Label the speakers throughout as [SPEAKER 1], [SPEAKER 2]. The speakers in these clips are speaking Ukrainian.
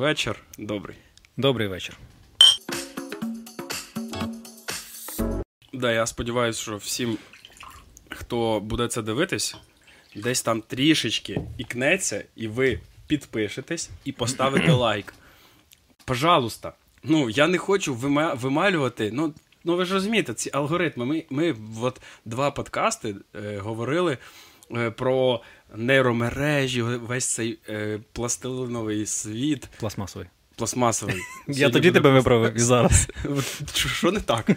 [SPEAKER 1] Вечір добрий.
[SPEAKER 2] Добрий вечір.
[SPEAKER 1] Да, я сподіваюся, що всім, хто буде це дивитись, десь там трішечки ікнеться, і ви підпишетесь і поставите лайк. Пожалуйста. Ну, я не хочу вима- вималювати. Ну, ну ви ж розумієте, ці алгоритми. Ми, ми от два подкасти е, говорили про нейромережі, весь цей е, пластилиновий світ,
[SPEAKER 2] Пластмасовий.
[SPEAKER 1] пластмасовий.
[SPEAKER 2] Я тоді тебе виправив і зараз.
[SPEAKER 1] Що не так?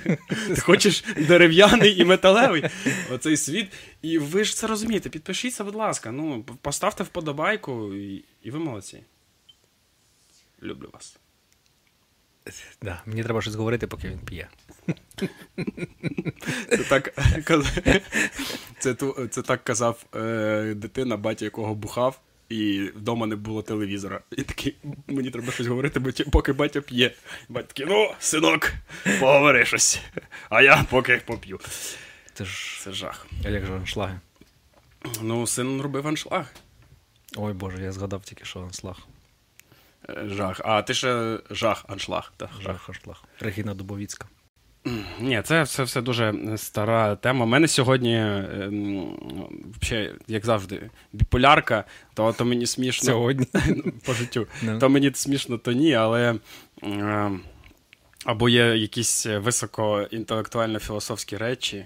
[SPEAKER 1] Ти хочеш дерев'яний і металевий оцей світ. І ви ж це розумієте. Підпишіться, будь ласка. Ну, поставте вподобайку, і ви молодці. Люблю вас.
[SPEAKER 2] Да, мені треба щось говорити, поки він п'є.
[SPEAKER 1] Це так, це, це так казав е, дитина, батя якого бухав, і вдома не було телевізора. І такий, мені треба щось говорити, бо поки батя п'є. Батя такий, ну, синок, поговори щось. А я поки поп'ю.
[SPEAKER 2] Це ж.
[SPEAKER 1] Це жах.
[SPEAKER 2] А як же аншлаги?
[SPEAKER 1] Ну, син робив аншлаг.
[SPEAKER 2] Ой Боже, я згадав тільки, що аншлаг.
[SPEAKER 1] Жах. А ти ще жах, аншлаг. Так, жах.
[SPEAKER 2] Аншлаг. Регіна Дубовіцька.
[SPEAKER 1] Ні, це все, все дуже стара тема. У мене сьогодні, ем, взагалі, як завжди, біполярка, то, то мені смішно
[SPEAKER 2] Сьогодні.
[SPEAKER 1] по життю. То мені смішно, то ні, але. ем, або є якісь високоінтелектуально-філософські речі,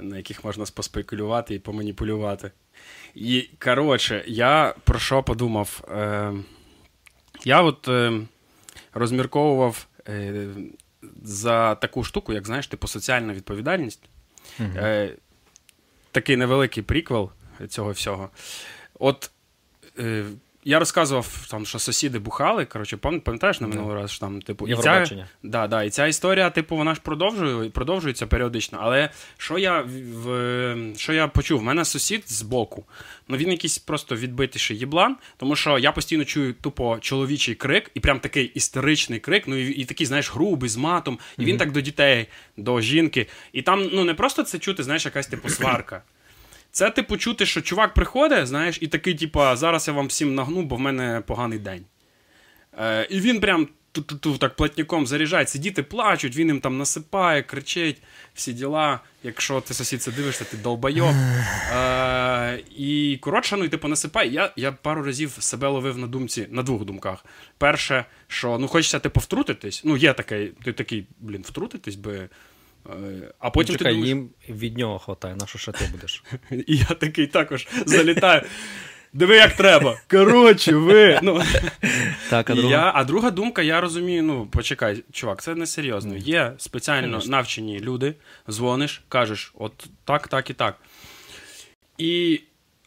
[SPEAKER 1] на яких можна поспекулювати і поманіпулювати. І, коротше, я про що подумав? Е, я от е, розмірковував е, за таку штуку, як знаєш, типу соціальна відповідальність.
[SPEAKER 2] Угу.
[SPEAKER 1] Е, такий невеликий приквел цього всього. От е, я розказував, там, що сусіди бухали. Коротше, пам'ятаєш на минулий раз, що там, типу, і ця, да, да, і ця історія, типу, вона ж продовжує, продовжується періодично. Але що я, в, що я почув? У мене сусід з боку. Ну він якийсь просто відбитіший єблан, тому що я постійно чую тупо чоловічий крик, і прям такий істеричний крик, ну і, і такий, знаєш, грубий, з матом. І він так до дітей, до жінки. І там, ну не просто це чути, знаєш, якась типу сварка. Це, типу, чути, що чувак приходить, знаєш, і такий, типу, зараз я вам всім нагну, бо в мене поганий день. Е, і він прям ту-ту-ту, так платняком заряджається. Діти плачуть, він їм там насипає, кричить, всі діла. Якщо ти сусід це дивишся, ти долбайок. Е, і коротше, ну і типу насипай. Я, я пару разів себе ловив на думці, на двох думках. Перше, що ну хочеться типу втрутитись. Ну, є такий, ти такий, блін, втрутитись би. А потім
[SPEAKER 2] Чекай,
[SPEAKER 1] ти думаєш,
[SPEAKER 2] їм від нього хватає, на що ще ти будеш?
[SPEAKER 1] і я такий також залітаю. Диви, як треба. Коротше, ви. Ну,
[SPEAKER 2] Так, а друга?
[SPEAKER 1] я, а друга думка, я розумію, ну, почекай, чувак, це не серйозно. Є спеціально навчені люди, дзвониш, кажеш, от так, так і так. І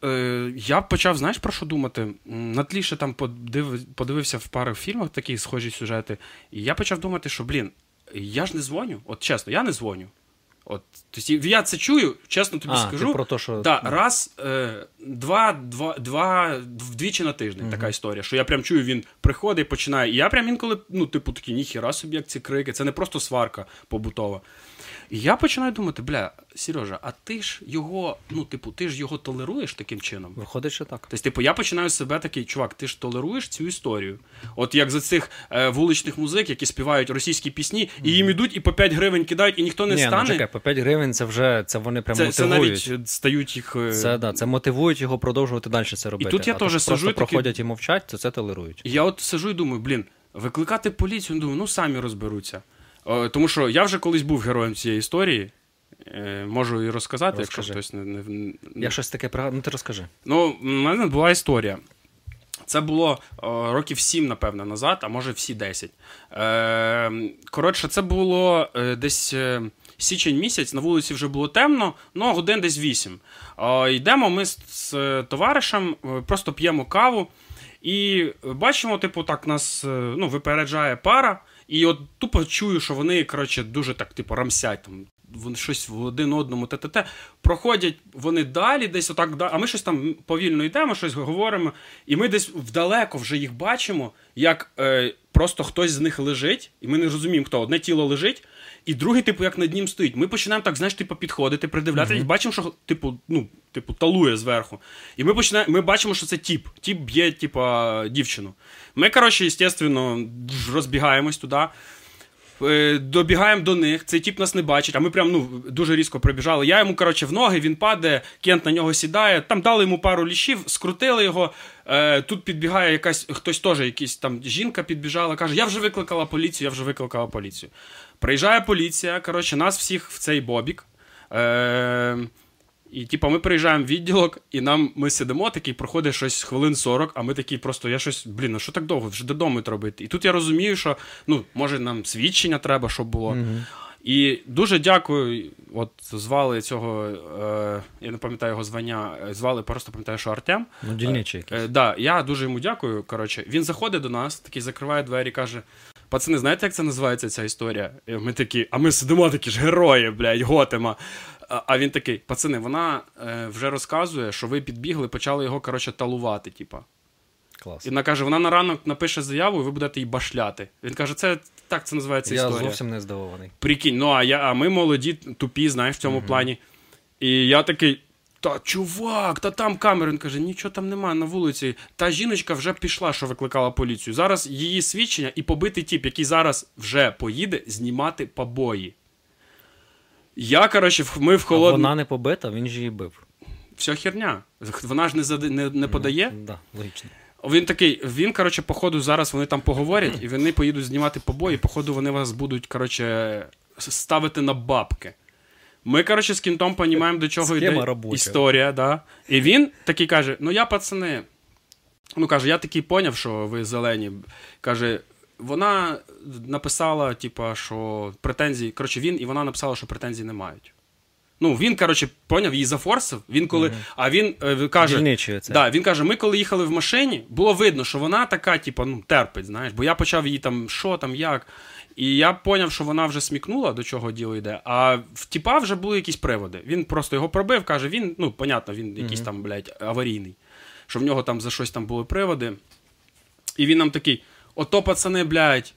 [SPEAKER 1] е, я почав, знаєш, про що думати? На тлі ще там подив, подивився в пару фільмах такі схожі сюжети. І я почав думати, що, блін, я ж не дзвоню. От чесно, я не дзвоню. От, тобто, я це чую, чесно тобі
[SPEAKER 2] А,
[SPEAKER 1] скажу.
[SPEAKER 2] ти про те, що...
[SPEAKER 1] Да, раз, е, два, два, два, вдвічі на тиждень така історія, що я прям чую, він приходить починає. І я прям інколи, ну, типу, такий, ніхіра собі, як ці крики. Це не просто сварка побутова. І я починаю думати, бля, Сережа, а ти ж його, ну, типу, ти ж його толеруєш таким чином?
[SPEAKER 2] Виходить, що так.
[SPEAKER 1] Тобто, типу, я починаю себе такий, чувак, ти ж толеруєш цю історію. От як за цих е, вуличних музик, які співають російські пісні, і їм ідуть і по 5 гривень кидають, і ніхто не
[SPEAKER 2] Ні, ну
[SPEAKER 1] стане.
[SPEAKER 2] чекай, по 5 гривень це вже це вони прям
[SPEAKER 1] це, це навіть стають їх. е,
[SPEAKER 2] Це, да, це мотивують його продовжувати далі це робити.
[SPEAKER 1] тут я
[SPEAKER 2] а то,
[SPEAKER 1] теж
[SPEAKER 2] що
[SPEAKER 1] сиджу
[SPEAKER 2] просто
[SPEAKER 1] і такий-
[SPEAKER 2] проходять і мовчать, то це толерують.
[SPEAKER 1] І я от сижу і думаю, блін, викликати поліцію, думаю, ну самі розберуться. Е, тому що я вже колись був героєм цієї історії. Е, можу і розказати, якщо хтось не. не,
[SPEAKER 2] Я щось таке пригадую, ну ти розкажи.
[SPEAKER 1] Ну, в мене була історія. Це було е, років 7, напевно, назад, а може всі 10. Е, коротше, це було е, десь е, січень місяць, на вулиці вже було темно, ну годин десь 8. Е, йдемо ми з, з товаришем, просто п'ємо каву. І бачимо, типу, так нас ну, випереджає пара, і от тупо чую, що вони, коротше, дуже так, типу, рамсять там. Вони щось в один одному те-те-те. Проходять вони далі, десь отак, а ми щось там повільно йдемо, щось говоримо, і ми десь вдалеко вже їх бачимо, як е, просто хтось з них лежить, і ми не розуміємо, хто одне тіло лежить, І другий, типу, як над ним стоїть. Ми починаємо так, знаєш, типу, підходити, придивляти, і бачимо, що типу, ну, типу, талує зверху. І ми починаємо, ми бачимо, що це тіп. Тіп б'є, типу, дівчину. Ми, коротше, звісно, розбігаємось туди. Е, добігаємо до них, цей тіп нас не бачить, а ми прям ну, дуже різко прибіжали. Я йому, коротше, в ноги, він падає, кент на нього сідає. Там дали йому пару ліщів, скрутили його. Е, Тут підбігає якась хтось теж, якийсь там жінка підбіжала, каже: Я вже викликала поліцію, я вже викликала поліцію. Приїжджає поліція, коротше, нас всіх в цей бобік. Е, і типу, ми приїжджаємо в відділок, і нам ми сидимо, такий проходить щось хвилин 40, а ми такі просто, я щось, блін, ну що так довго, вже додому треба йти. І тут я розумію, що ну, може нам свідчення треба, щоб було. Mm-hmm. І дуже дякую. От звали цього, е, я не пам'ятаю його звання, звали, просто пам'ятаю, що Артем.
[SPEAKER 2] Ну, дільничий
[SPEAKER 1] якийсь. Е, да, Я дуже йому дякую. Коротше, Він заходить до нас, такий закриває двері і каже: Пацани, знаєте, як це називається ця історія? І ми такі, а ми сидимо такі ж герої, блядь, Готема. А він такий: пацани, вона е, вже розказує, що ви підбігли, почали його, коротше, талувати, типа.
[SPEAKER 2] Клас.
[SPEAKER 1] І вона каже: вона на ранок напише заяву, і ви будете її башляти. Він каже, це так це називається
[SPEAKER 2] я
[SPEAKER 1] історія.
[SPEAKER 2] Я зовсім не здивований.
[SPEAKER 1] Прикинь, ну а я, а ми молоді, тупі, знаєш, в цьому uh плані. І я такий. Та чувак, та там камера. Він каже, нічого там немає на вулиці. Та жіночка вже пішла, що викликала поліцію. Зараз її свідчення і побитий тіп, який зараз вже поїде знімати побої. Я, коротше, ми в холод...
[SPEAKER 2] А Вона не побита, він ж її бив.
[SPEAKER 1] Вся херня. Вона ж не зад... не, не подає.
[SPEAKER 2] Ну, да, логічно.
[SPEAKER 1] Він такий, він, коротше, походу, зараз вони там поговорять, і вони поїдуть знімати побої. Походу, вони вас будуть, коротше, ставити на бабки. Ми, коротше, з кінтом понімаємо, до чого
[SPEAKER 2] Схема
[SPEAKER 1] йде
[SPEAKER 2] робоча.
[SPEAKER 1] історія. да. І він такий каже: Ну, я, пацани. Ну, каже, я такий поняв, що ви зелені. Каже, вона написала, типа, що претензій. Коротше, він і вона написала, що претензій не мають. Ну, він, коротше, поняв, її зафорсив. Він коли. Mm-hmm. А він е, каже, да, він каже: ми коли їхали в машині, було видно, що вона така, типу, ну, терпить, знаєш, бо я почав її там, що там, як. І я поняв, що вона вже смікнула, до чого діло йде. А в тіпа вже були якісь приводи. Він просто його пробив, каже, він, ну, понятно, він якийсь там, блядь, аварійний. Що в нього там за щось там були приводи. І він нам такий: ото, пацани, блядь,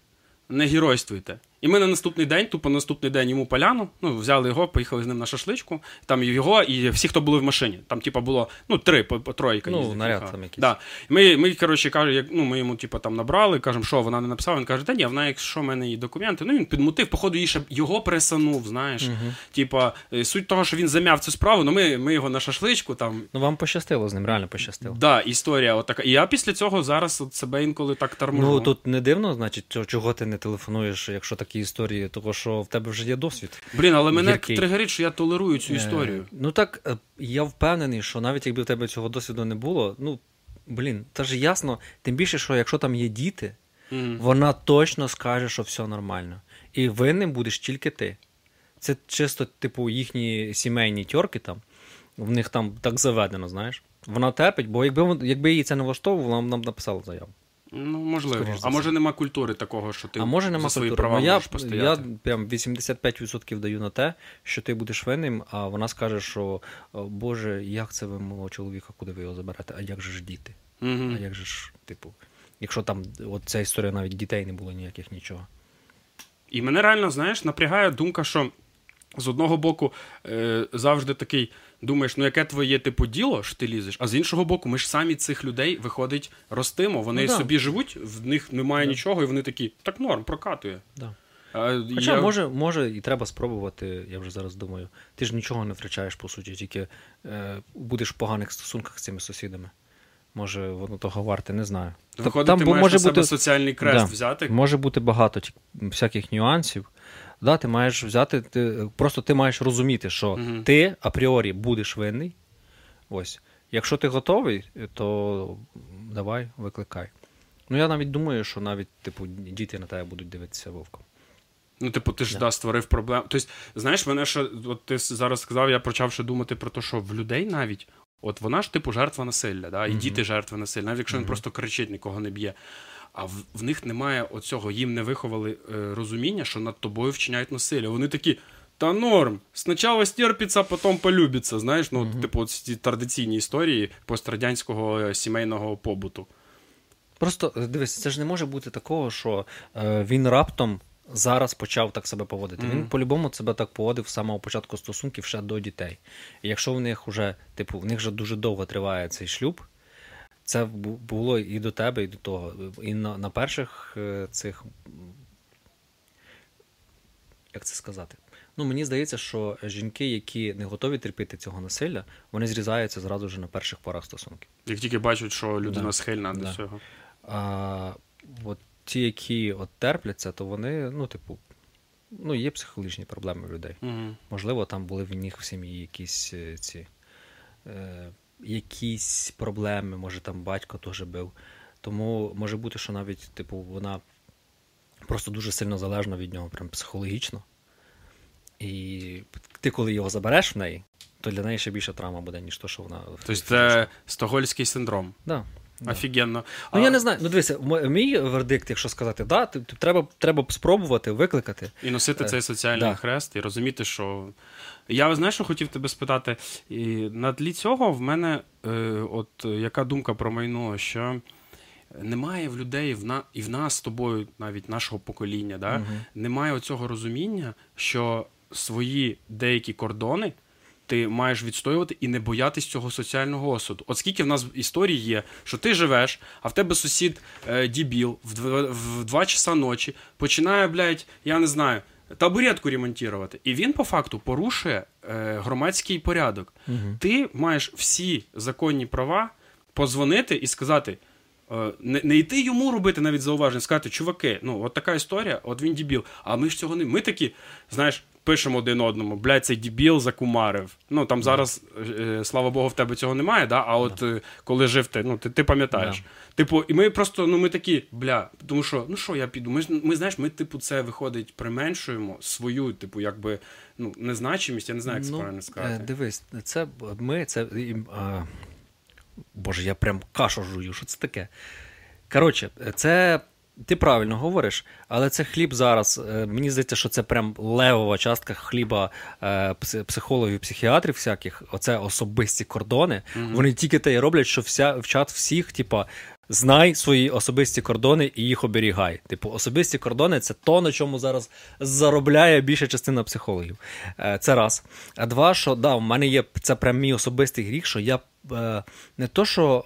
[SPEAKER 1] не геройствуйте. І ми на наступний день, тупо наступний день йому поляну, ну, взяли його, поїхали з ним на шашличку. Там його і всі, хто були в машині. Там, типа, було ну, три по, по тройка.
[SPEAKER 2] Ну, наряд там якийсь.
[SPEAKER 1] Да. Ми, ми, коротше, кажу, як, ну, ми йому типу, там набрали, кажемо, що вона не написала. Він каже, та ні, вона, якщо в мене її документи, ну він підмутив, походу, її ще його пересанув, знаєш. Uh-huh. Типа, е, суть того, що він замяв цю справу, ну ми, ми його на шашличку там.
[SPEAKER 2] Ну, вам пощастило з ним, реально пощастило.
[SPEAKER 1] Да, історія отака. І я після цього зараз от себе інколи так тарможу.
[SPEAKER 2] Ну тут не дивно, значить, чого ти не телефонуєш, якщо такі історії, того що в тебе вже є досвід.
[SPEAKER 1] Блін, але мене Гіркий. тригерить, що я толерую цю історію.
[SPEAKER 2] Е, ну так е, я впевнений, що навіть якби в тебе цього досвіду не було, ну блін, та ж ясно, тим більше, що якщо там є діти, mm. вона точно скаже, що все нормально. І винним будеш тільки ти. Це чисто, типу, їхні сімейні тьорки там, в них там так заведено, знаєш. Вона терпить, бо якби якби її це не влаштовувало, вона нам написала заяву.
[SPEAKER 1] Ну, можливо. Скоріше а може нема культури такого, що ти
[SPEAKER 2] а може нема
[SPEAKER 1] за свої
[SPEAKER 2] культури.
[SPEAKER 1] права
[SPEAKER 2] ну, я,
[SPEAKER 1] можеш постояти?
[SPEAKER 2] Я прям 85% даю на те, що ти будеш винним, а вона скаже, що Боже, як це ви мого чоловіка, куди ви його заберете? А як же ж діти?
[SPEAKER 1] Угу.
[SPEAKER 2] А як же ж, типу, якщо там от ця історія навіть дітей не було ніяких нічого.
[SPEAKER 1] І мене реально, знаєш, напрягає думка, що з одного боку е, завжди такий думаєш, ну яке твоє типу діло, що ти лізеш? А з іншого боку, ми ж самі цих людей виходить ростимо. Вони ну, собі живуть, в них немає да. нічого, і вони такі, так норм, прокатує.
[SPEAKER 2] Да. А, Хоча
[SPEAKER 1] я...
[SPEAKER 2] може, може і треба спробувати, я вже зараз думаю. Ти ж нічого не втрачаєш, по суті, тільки е, будеш в поганих стосунках з цими сусідами. Може, воно того варте, не знаю.
[SPEAKER 1] Виходить, Там, ти маєш може на себе бути... соціальний крест да. взяти.
[SPEAKER 2] Може бути багато всяких нюансів. Да, Ти маєш взяти, ти, просто ти маєш розуміти, що угу. ти апріорі будеш винний. Ось. Якщо ти готовий, то давай, викликай. Ну, я навіть думаю, що навіть, типу, діти на тебе будуть дивитися вовком.
[SPEAKER 1] Ну, типу, ти ж да. да, створив проблему. Тобто, знаєш, мене ще, от ти зараз сказав, я почав ще думати про те, що в людей навіть, от вона ж, типу, жертва насилля, да, і mm діти жертви насилля, навіть якщо mm він просто кричить, нікого не б'є а в, в них немає оцього, їм не виховали е, розуміння, що над тобою вчиняють насилля. Вони такі. Та норм. Спочатку стерпиться, потім полюбиться. Знаєш, ну, uh-huh. типу, ці традиційні історії пострадянського е, сімейного побуту.
[SPEAKER 2] Просто е, дивись, це ж не може бути такого, що е, він раптом зараз почав так себе поводити. Mm-hmm. Він по-любому себе так поводив з самого початку стосунків ще до дітей. І якщо в них вже, типу, в них вже дуже довго триває цей шлюб, це було і до тебе, і до того. І на, на перших е, цих. Як це сказати? Ну, мені здається, що жінки, які не готові терпіти цього насилля, вони зрізаються зразу ж на перших порах стосунків.
[SPEAKER 1] Як тільки бачать, що людина да. схильна до
[SPEAKER 2] да.
[SPEAKER 1] цього.
[SPEAKER 2] А, от ті, які от терпляться, то вони, ну, типу, ну, є психологічні проблеми у людей.
[SPEAKER 1] Угу.
[SPEAKER 2] Можливо, там були в них в сім'ї якісь е, ці. Е, якісь проблеми, може там батько теж бив. Тому може бути, що навіть, типу, вона просто дуже сильно залежна від нього, прям психологічно. І ти, коли його забереш в неї, то для неї ще більша травма буде, ніж то, що вона.
[SPEAKER 1] Тобто це стогольський синдром.
[SPEAKER 2] Да.
[SPEAKER 1] Офігенно.
[SPEAKER 2] Ну, а... я не знаю. Ну, дивися, мій вердикт, якщо сказати, да, ти, треба треба спробувати викликати.
[SPEAKER 1] І носити е, цей соціальний да. хрест, і розуміти, що. Я знаєш, що хотів тебе спитати. І На тлі цього в мене е, от яка думка промайнула, що. Немає в людей в на і в нас з тобою, навіть нашого покоління, да, uh немає оцього розуміння, що свої деякі кордони ти маєш відстоювати і не боятись цього соціального осуду. От скільки в нас історій є, що ти живеш, а в тебе сусід е, дібіл в два, в два часа ночі починає, блядь, я не знаю, табуретку ремонтувати. І він по факту порушує е, громадський порядок.
[SPEAKER 2] Угу.
[SPEAKER 1] Ти маєш всі законні права позвонити і сказати. Е, не не йти йому робити навіть зауваження, сказати, чуваки, ну от така історія, от він дібіл. А ми ж цього не. Ми такі, знаєш, пишемо один одному, блядь, цей дібіл закумарив. Ну там зараз, е, слава Богу, в тебе цього немає, да? а от е, коли жив ти, ну ти ти пам'ятаєш. Типу, і ми просто, ну ми такі, бля, тому що, ну що я піду? Ми ми знаєш, ми, типу, це виходить, применшуємо свою, типу, якби ну, незначимість, я не знаю, як це ну, правильно сказати.
[SPEAKER 2] Е, дивись, це ми, це. А... Боже, я прям кашу жую, що це таке? Коротше, це ти правильно говориш, але це хліб зараз. Е, мені здається, що це прям левова частка хліба е, психологів, психіатрів всяких. Оце особисті кордони. Mm-hmm. Вони тільки те й роблять, що вся вчать всіх, типа. Знай свої особисті кордони і їх оберігай. Типу, особисті кордони це то, на чому зараз заробляє більша частина психологів. Е, це раз. А два, що да, в мене є це прям мій особистий гріх, що я не то, що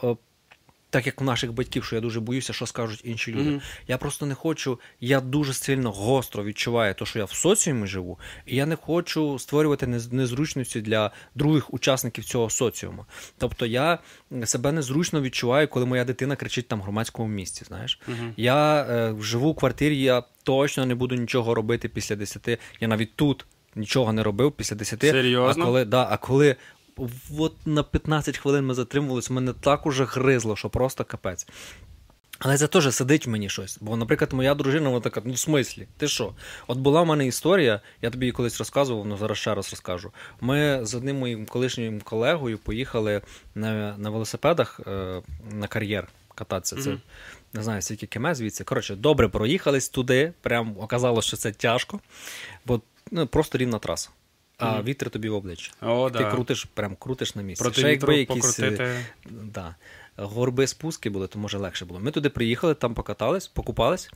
[SPEAKER 2] так як у наших батьків, що я дуже боюся, що скажуть інші люди. Mm-hmm. Я просто не хочу, я дуже сильно гостро відчуваю те, що я в соціумі живу, і я не хочу створювати незручності для других учасників цього соціуму. Тобто я себе незручно відчуваю, коли моя дитина кричить там в громадському місці. Знаєш,
[SPEAKER 1] mm-hmm.
[SPEAKER 2] я е, живу в квартирі, я точно не буду нічого робити після 10. Я навіть тут. Нічого не робив після 10.
[SPEAKER 1] Серйозно?
[SPEAKER 2] А коли да, а коли от на 15 хвилин ми затримувалися, мене так уже гризло, що просто капець. Але це теж сидить в мені щось. Бо, наприклад, моя дружина, вона така, ну в смислі, ти що? От була в мене історія, я тобі її колись розказував, ну, зараз ще раз розкажу. Ми з одним моїм колишнім колегою поїхали на на велосипедах е, на кар'єр кататися. Це mm-hmm. не знаю, скільки кеме звідси. Коротше, добре проїхались туди. Прям оказалось, що це тяжко, бо ну, просто рівна траса а вітер тобі в обличчя.
[SPEAKER 1] О,
[SPEAKER 2] Ти
[SPEAKER 1] да.
[SPEAKER 2] крутиш, прям крутиш на місці.
[SPEAKER 1] Проти Ще якби якісь е,
[SPEAKER 2] да, горби спуски були, то може легше було. Ми туди приїхали, там покатались, покупались,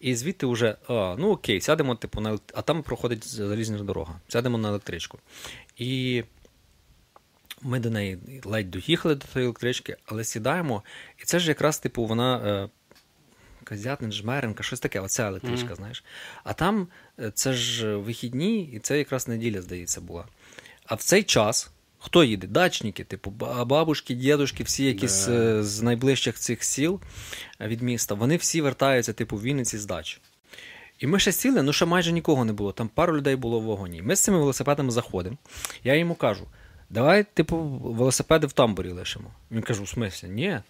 [SPEAKER 2] і звідти вже, а, ну окей, сядемо, типу, на а там проходить залізна дорога. Сядемо на електричку. І ми до неї ледь доїхали до тієї електрички, але сідаємо. І це ж якраз, типу, вона. Е, Козятин, Жмеренка, щось таке, оця електричка, mm-hmm. знаєш. А там е, це ж вихідні, і це якраз неділя, здається, була. А в цей час хто їде? Дачники, типу, бабушки, дідушки, всі якісь yeah. з найближчих цих сіл е, від міста, вони всі вертаються, типу, в Вінниці з дач. І ми ще сіли, ну ще майже нікого не було. Там пару людей було в вагоні. Ми з цими велосипедами заходимо. Я йому кажу: давай, типу, велосипеди в тамбурі лишимо. Він каже, у смислі, ні.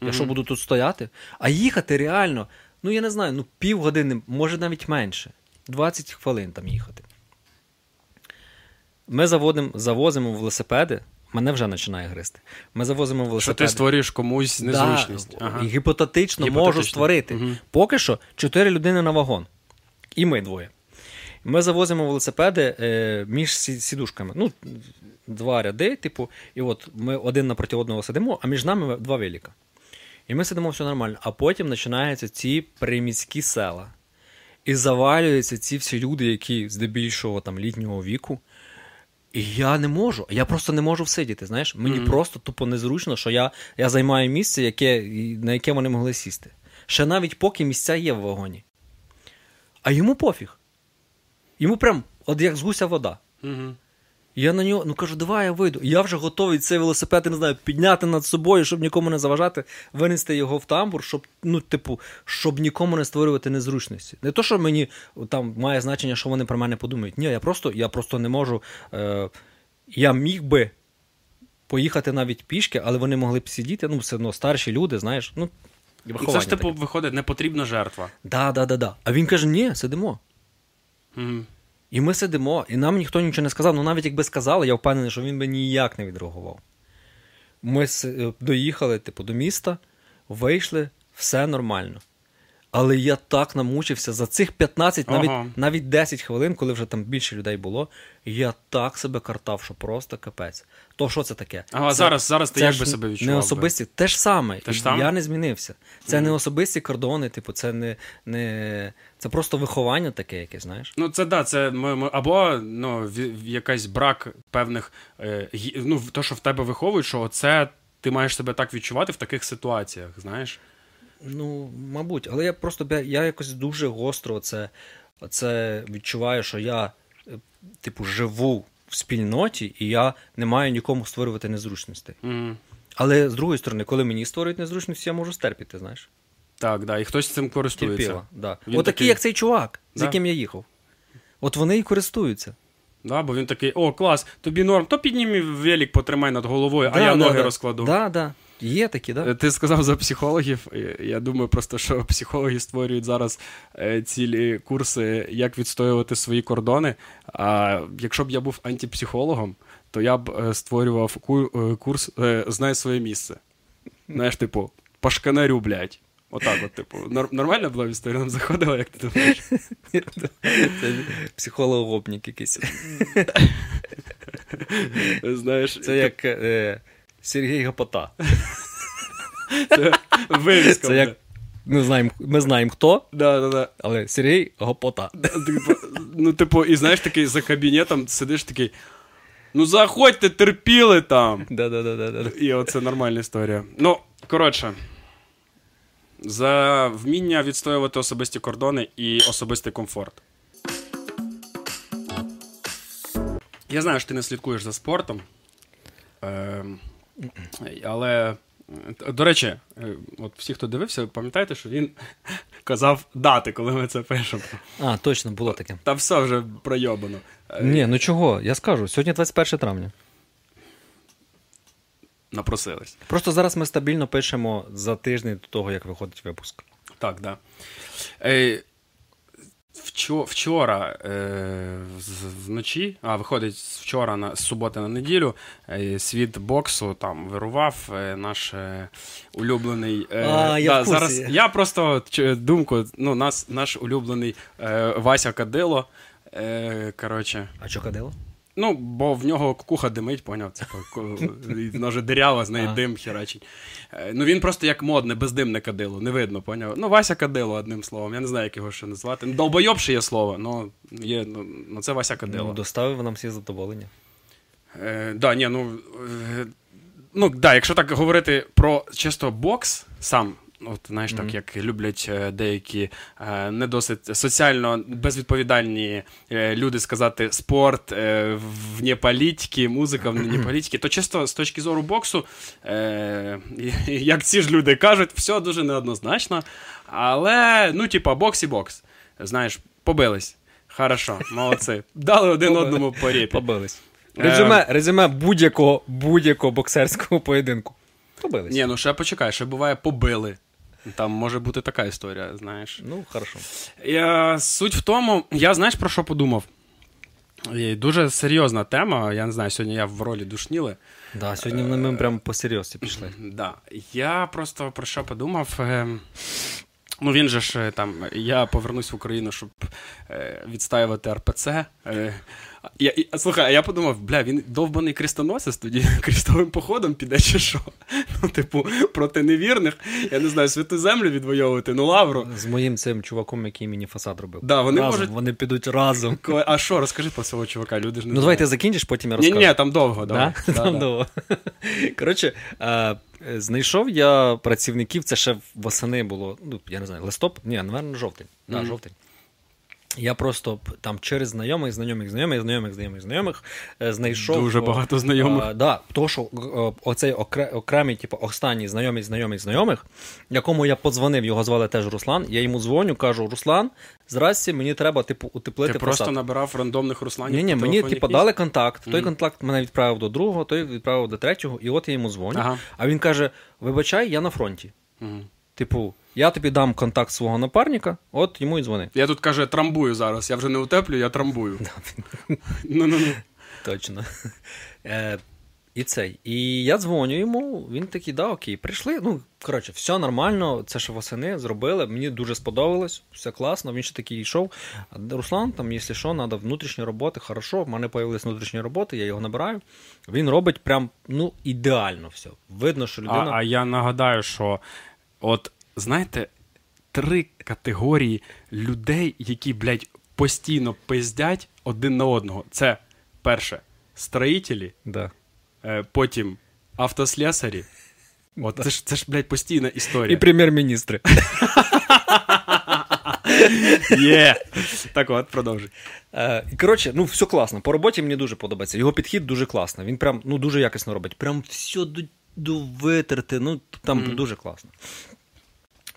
[SPEAKER 2] Я що буду тут стояти? А їхати реально, ну я не знаю, ну півгодини, може навіть менше. 20 хвилин там їхати. Ми заводим, завозимо велосипеди. Мене вже починає гристи. Ми завозимо велосипеди.
[SPEAKER 1] Що ти створюєш комусь незручність.
[SPEAKER 2] Да, ага. І гіпотетично, гіпотетично можу створити. Угу. Поки що 4 людини на вагон. І ми двоє. Ми завозимо велосипеди е, між сідушками. Ну, Два ряди, типу, і от ми один напроти одного сидимо, а між нами два велика. І ми сидимо все нормально. А потім починаються ці приміські села. і завалюються ці всі люди, які здебільшого там літнього віку. І я не можу. Я просто не можу всидіти. Знаєш, мені mm-hmm. просто тупо незручно, що я я займаю місце, яке, на яке вони могли сісти. Ще навіть поки місця є в вагоні. А йому пофіг. Йому прям, от як з гуся вода.
[SPEAKER 1] Mm-hmm.
[SPEAKER 2] Я на нього ну кажу, давай я вийду. Я вже готовий цей велосипед, я не знаю, підняти над собою, щоб нікому не заважати, винести його в тамбур, щоб ну, типу, щоб нікому не створювати незручності. Не то, що мені там має значення, що вони про мене подумають. Ні, я просто я просто не можу. Е, Я міг би поїхати навіть пішки, але вони могли б сидіти. Ну, все одно старші люди, знаєш. ну,
[SPEAKER 1] Це ж типу виходить, непотрібна жертва.
[SPEAKER 2] Да, да, да, да. А він каже: ні, сидимо.
[SPEAKER 1] Угу.
[SPEAKER 2] І ми сидимо, і нам ніхто нічого не сказав. Ну навіть якби сказали, я впевнений, що він би ніяк не відреагував. Ми е, доїхали, типу, до міста, вийшли, все нормально. Але я так намучився за цих 15, навіть ага. навіть 10 хвилин, коли вже там більше людей було, я так себе картав, що просто капець. То що це таке?
[SPEAKER 1] Ага,
[SPEAKER 2] це,
[SPEAKER 1] зараз зараз ти як би себе відчував?
[SPEAKER 2] Не особисті,
[SPEAKER 1] би?
[SPEAKER 2] те ж саме.
[SPEAKER 1] Те ж?
[SPEAKER 2] Я не змінився. Це mm. не особисті кордони, типу, це не не це просто виховання таке, яке, знаєш.
[SPEAKER 1] Ну, це да, це ми, ми, або ну, якийсь брак певних. Е, ну, то, що в тебе виховують, що це ти маєш себе так відчувати в таких ситуаціях, знаєш.
[SPEAKER 2] Ну, мабуть, але я просто я якось дуже гостро це, це відчуваю, що я, е, типу, живу в спільноті, і я не маю нікому створювати незручностей.
[SPEAKER 1] Mm.
[SPEAKER 2] Але з другої сторони, коли мені створюють незручності, я можу стерпіти, знаєш.
[SPEAKER 1] Так, да, і хтось цим користується.
[SPEAKER 2] Терпіла, да. От такий, як цей чувак, да. з яким я їхав. От вони і користуються.
[SPEAKER 1] Да, Бо він такий, о, клас, тобі норм, то підніми велик, потримай над головою, да, а я да, ноги розкладу.
[SPEAKER 2] Да, да. Є такі, да?
[SPEAKER 1] Е, ти сказав за психологів. Я думаю, просто що психологи створюють зараз е, цілі курси, як відстоювати свої кордони. А якщо б я був антипсихологом, то я б е, створював курс Знай своє місце. Знаєш, типу, по шканарю, блядь. Отак, от, типу, нормально була історія нам заходила, як ти думаєш?
[SPEAKER 2] Це психолог-гопник якийсь.
[SPEAKER 1] Знаєш,
[SPEAKER 2] Це як Сергій Гапота.
[SPEAKER 1] Це вивіска.
[SPEAKER 2] Це як ми знаємо, ми знаємо хто,
[SPEAKER 1] да, да, да.
[SPEAKER 2] але Сергій Гопота.
[SPEAKER 1] Типу, ну, типу, і знаєш, такий за кабінетом сидиш такий. Ну, заходьте, терпіли там.
[SPEAKER 2] Да-да-да.
[SPEAKER 1] І оце нормальна історія. Ну, коротше, за вміння відстоювати особисті кордони і особистий комфорт. Я знаю, що ти не слідкуєш за спортом. Е, але, до речі, е, от всі, хто дивився, пам'ятаєте, що він казав дати, коли ми це пишемо.
[SPEAKER 2] А, точно, було таке.
[SPEAKER 1] Та все вже пройобано.
[SPEAKER 2] Ні, ну чого? Я скажу, сьогодні 21 травня.
[SPEAKER 1] Напросились.
[SPEAKER 2] Просто зараз ми стабільно пишемо за тиждень до того, як виходить випуск.
[SPEAKER 1] Так, так. Да. Е, Вчора е, вночі, а виходить вчора на з суботи на неділю. Е, світ боксу там вирував е, наш улюблений.
[SPEAKER 2] А, я, да,
[SPEAKER 1] зараз я просто думку, ну, нас, наш улюблений Вася Кадило. Коротше.
[SPEAKER 2] А що Кадило?
[SPEAKER 1] Ну, бо в нього кукуха димить, поняв, це ноже дирява, з неї дим херачить. Е, ну він просто як модне, бездимне кадило, не видно, поняв. Ну, Вася кадило, одним словом. Я не знаю, як його ще назвати. Ну, Долбойоб ще є слово, ну є, ну це Вася кадило. Ну,
[SPEAKER 2] Доставив нам всі задоволення.
[SPEAKER 1] Е, да, ні, ну, е, ну, да, Якщо так говорити про чисто бокс сам. От знаєш, так як люблять е, деякі е, не досить соціально безвідповідальні е, люди сказати спорт вне політики, музика вне політики, то чисто з точки зору боксу, як ці ж люди кажуть, все дуже неоднозначно. Але, ну, типа, бокс і бокс. Знаєш, побились. Хорошо, молодці. Дали один одному по.
[SPEAKER 2] Побились. Резюме резюме будь-якого будь-якого боксерського поєдинку. Побились.
[SPEAKER 1] Ні, ну ще почекай, ще буває побили. Там може бути така історія, знаєш.
[SPEAKER 2] Ну, хорошо.
[SPEAKER 1] Я, Суть в тому, я знаєш про що подумав? І Дуже серйозна тема. Я не знаю, сьогодні я в ролі душніли.
[SPEAKER 2] Да, сьогодні ми прямо по серйозці пішли.
[SPEAKER 1] Да. Я просто про що подумав. Ем, Ну він же ж там, я повернусь в Україну, щоб е, відстаювати РПЦ. Я, і, Слухай, а я подумав, бля, він довбаний крестоносець тоді крестовим походом піде чи що? Ну, типу, проти невірних, я не знаю, святу землю відвоювати, ну лавру.
[SPEAKER 2] З моїм цим чуваком, який мені фасад робив.
[SPEAKER 1] Да, вони
[SPEAKER 2] разом,
[SPEAKER 1] можуть...
[SPEAKER 2] вони підуть разом.
[SPEAKER 1] А що, розкажи про свого чувака, люди ж не
[SPEAKER 2] Ну, давай ти закінчиш, потім я розкажу.
[SPEAKER 1] Ні, ні, там довго,
[SPEAKER 2] да?
[SPEAKER 1] да?
[SPEAKER 2] Там да, довго. Коротше, е, знайшов я працівників, це ще восени було, ну, я не знаю, листопад? Ні, напевно, жовтень. Mm-hmm. Да, жовтень. Я просто там через знайомих, знайомих, знайомих, знайомих, знайомих, знайомих знайшов.
[SPEAKER 1] Дуже багато знайомих.
[SPEAKER 2] А, да, то, що оцей окремий, типу, останній знайомий, знайомих, знайомих, якому я подзвонив, його звали теж Руслан. Я йому дзвоню, кажу: Руслан, здрасті, мені треба, типу, утеплити.
[SPEAKER 1] Ти просто набирав рандомних Русланів.
[SPEAKER 2] Ні, ні, мені, типу, дали контакт. Mm-hmm. Той контакт мене відправив до другого, той відправив до третього, і от я йому дзвоню. Ага. А він каже: Вибачай, я на фронті. Mm-hmm. Типу, я тобі дам контакт свого напарника, от йому і дзвони.
[SPEAKER 1] Я тут каже, трамбую зараз. Я вже не утеплю, я трамбую. Ну-ну-ну.
[SPEAKER 2] Точно. Е, І цей. І я дзвоню йому, він такий, да, окей, прийшли. Ну, коротше, все нормально, це ж восени зробили. Мені дуже сподобалось, все класно. Він ще такий йшов. Руслан, там, якщо що, треба внутрішні роботи, хорошо. В мене з'явились внутрішні роботи, я його набираю. Він робить прям ну, ідеально все. Видно, що людина.
[SPEAKER 1] А, а я нагадаю, що от знаєте, три категорії людей, які, блядь, постійно пиздять один на одного. Це перше строїтелі,
[SPEAKER 2] да.
[SPEAKER 1] е, потім автослесарі. От да. це ж, це ж, блядь, постійна історія.
[SPEAKER 2] І прем'єр-міністри.
[SPEAKER 1] Є. Так от, продовжуй.
[SPEAKER 2] Е, коротше, ну все класно. По роботі мені дуже подобається. Його підхід дуже класний. Він прям ну, дуже якісно робить. Прям все до витерти. Ну, там mm. дуже класно.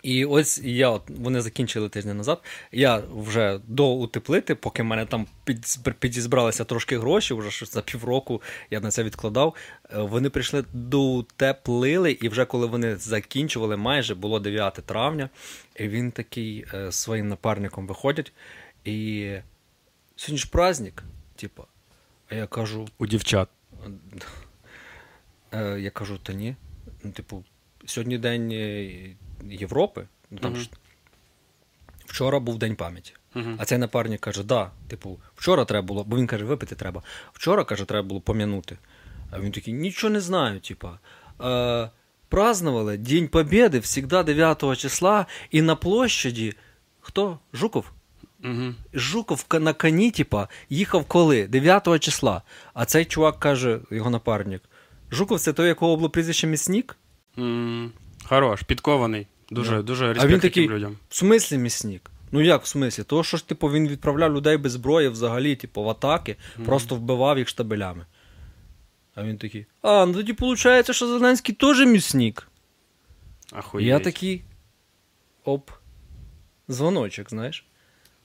[SPEAKER 2] І ось я, от вони закінчили тиждень назад. Я вже до утеплити, поки в мене там під, підізбралися трошки гроші, вже за півроку я на це відкладав. Е, вони прийшли доутеплили, і вже коли вони закінчували, майже було 9 травня, і він такий е, своїм напарником виходять. І сьогодні ж праздник, типу, а я кажу.
[SPEAKER 1] У дівчат.
[SPEAKER 2] Е, я кажу, та ні. Ну, типу, сьогодні день. Європи. Ну, там ж... Вчора був День пам'яті. Uh-huh. А цей напарник каже: да, типу, вчора треба було, бо він каже, випити треба. Вчора, каже, треба було пом'янути. А він такий, нічого не знаю, типа. Е, праздновали День Побєди завжди 9 числа, і на площаді. Хто? Жуков?
[SPEAKER 1] Угу.
[SPEAKER 2] Жуков на коні, типа, їхав коли? 9 числа. А цей чувак каже, його напарник: Жуков це той, якого було прізвище Міснік?
[SPEAKER 1] Mm. Хорош, підкований. Дуже yeah. дуже
[SPEAKER 2] респект а він такий, людям. В смислі міснік? Ну як в смислі? Того, що ж, типу, він відправляв людей без зброї взагалі, типу, в атаки, mm-hmm. просто вбивав їх штабелями. А він такий. А, ну тоді виходить, що Зеленський теж міснік.
[SPEAKER 1] Ахуєть.
[SPEAKER 2] Я такий. Оп. Дзвоночок, знаєш.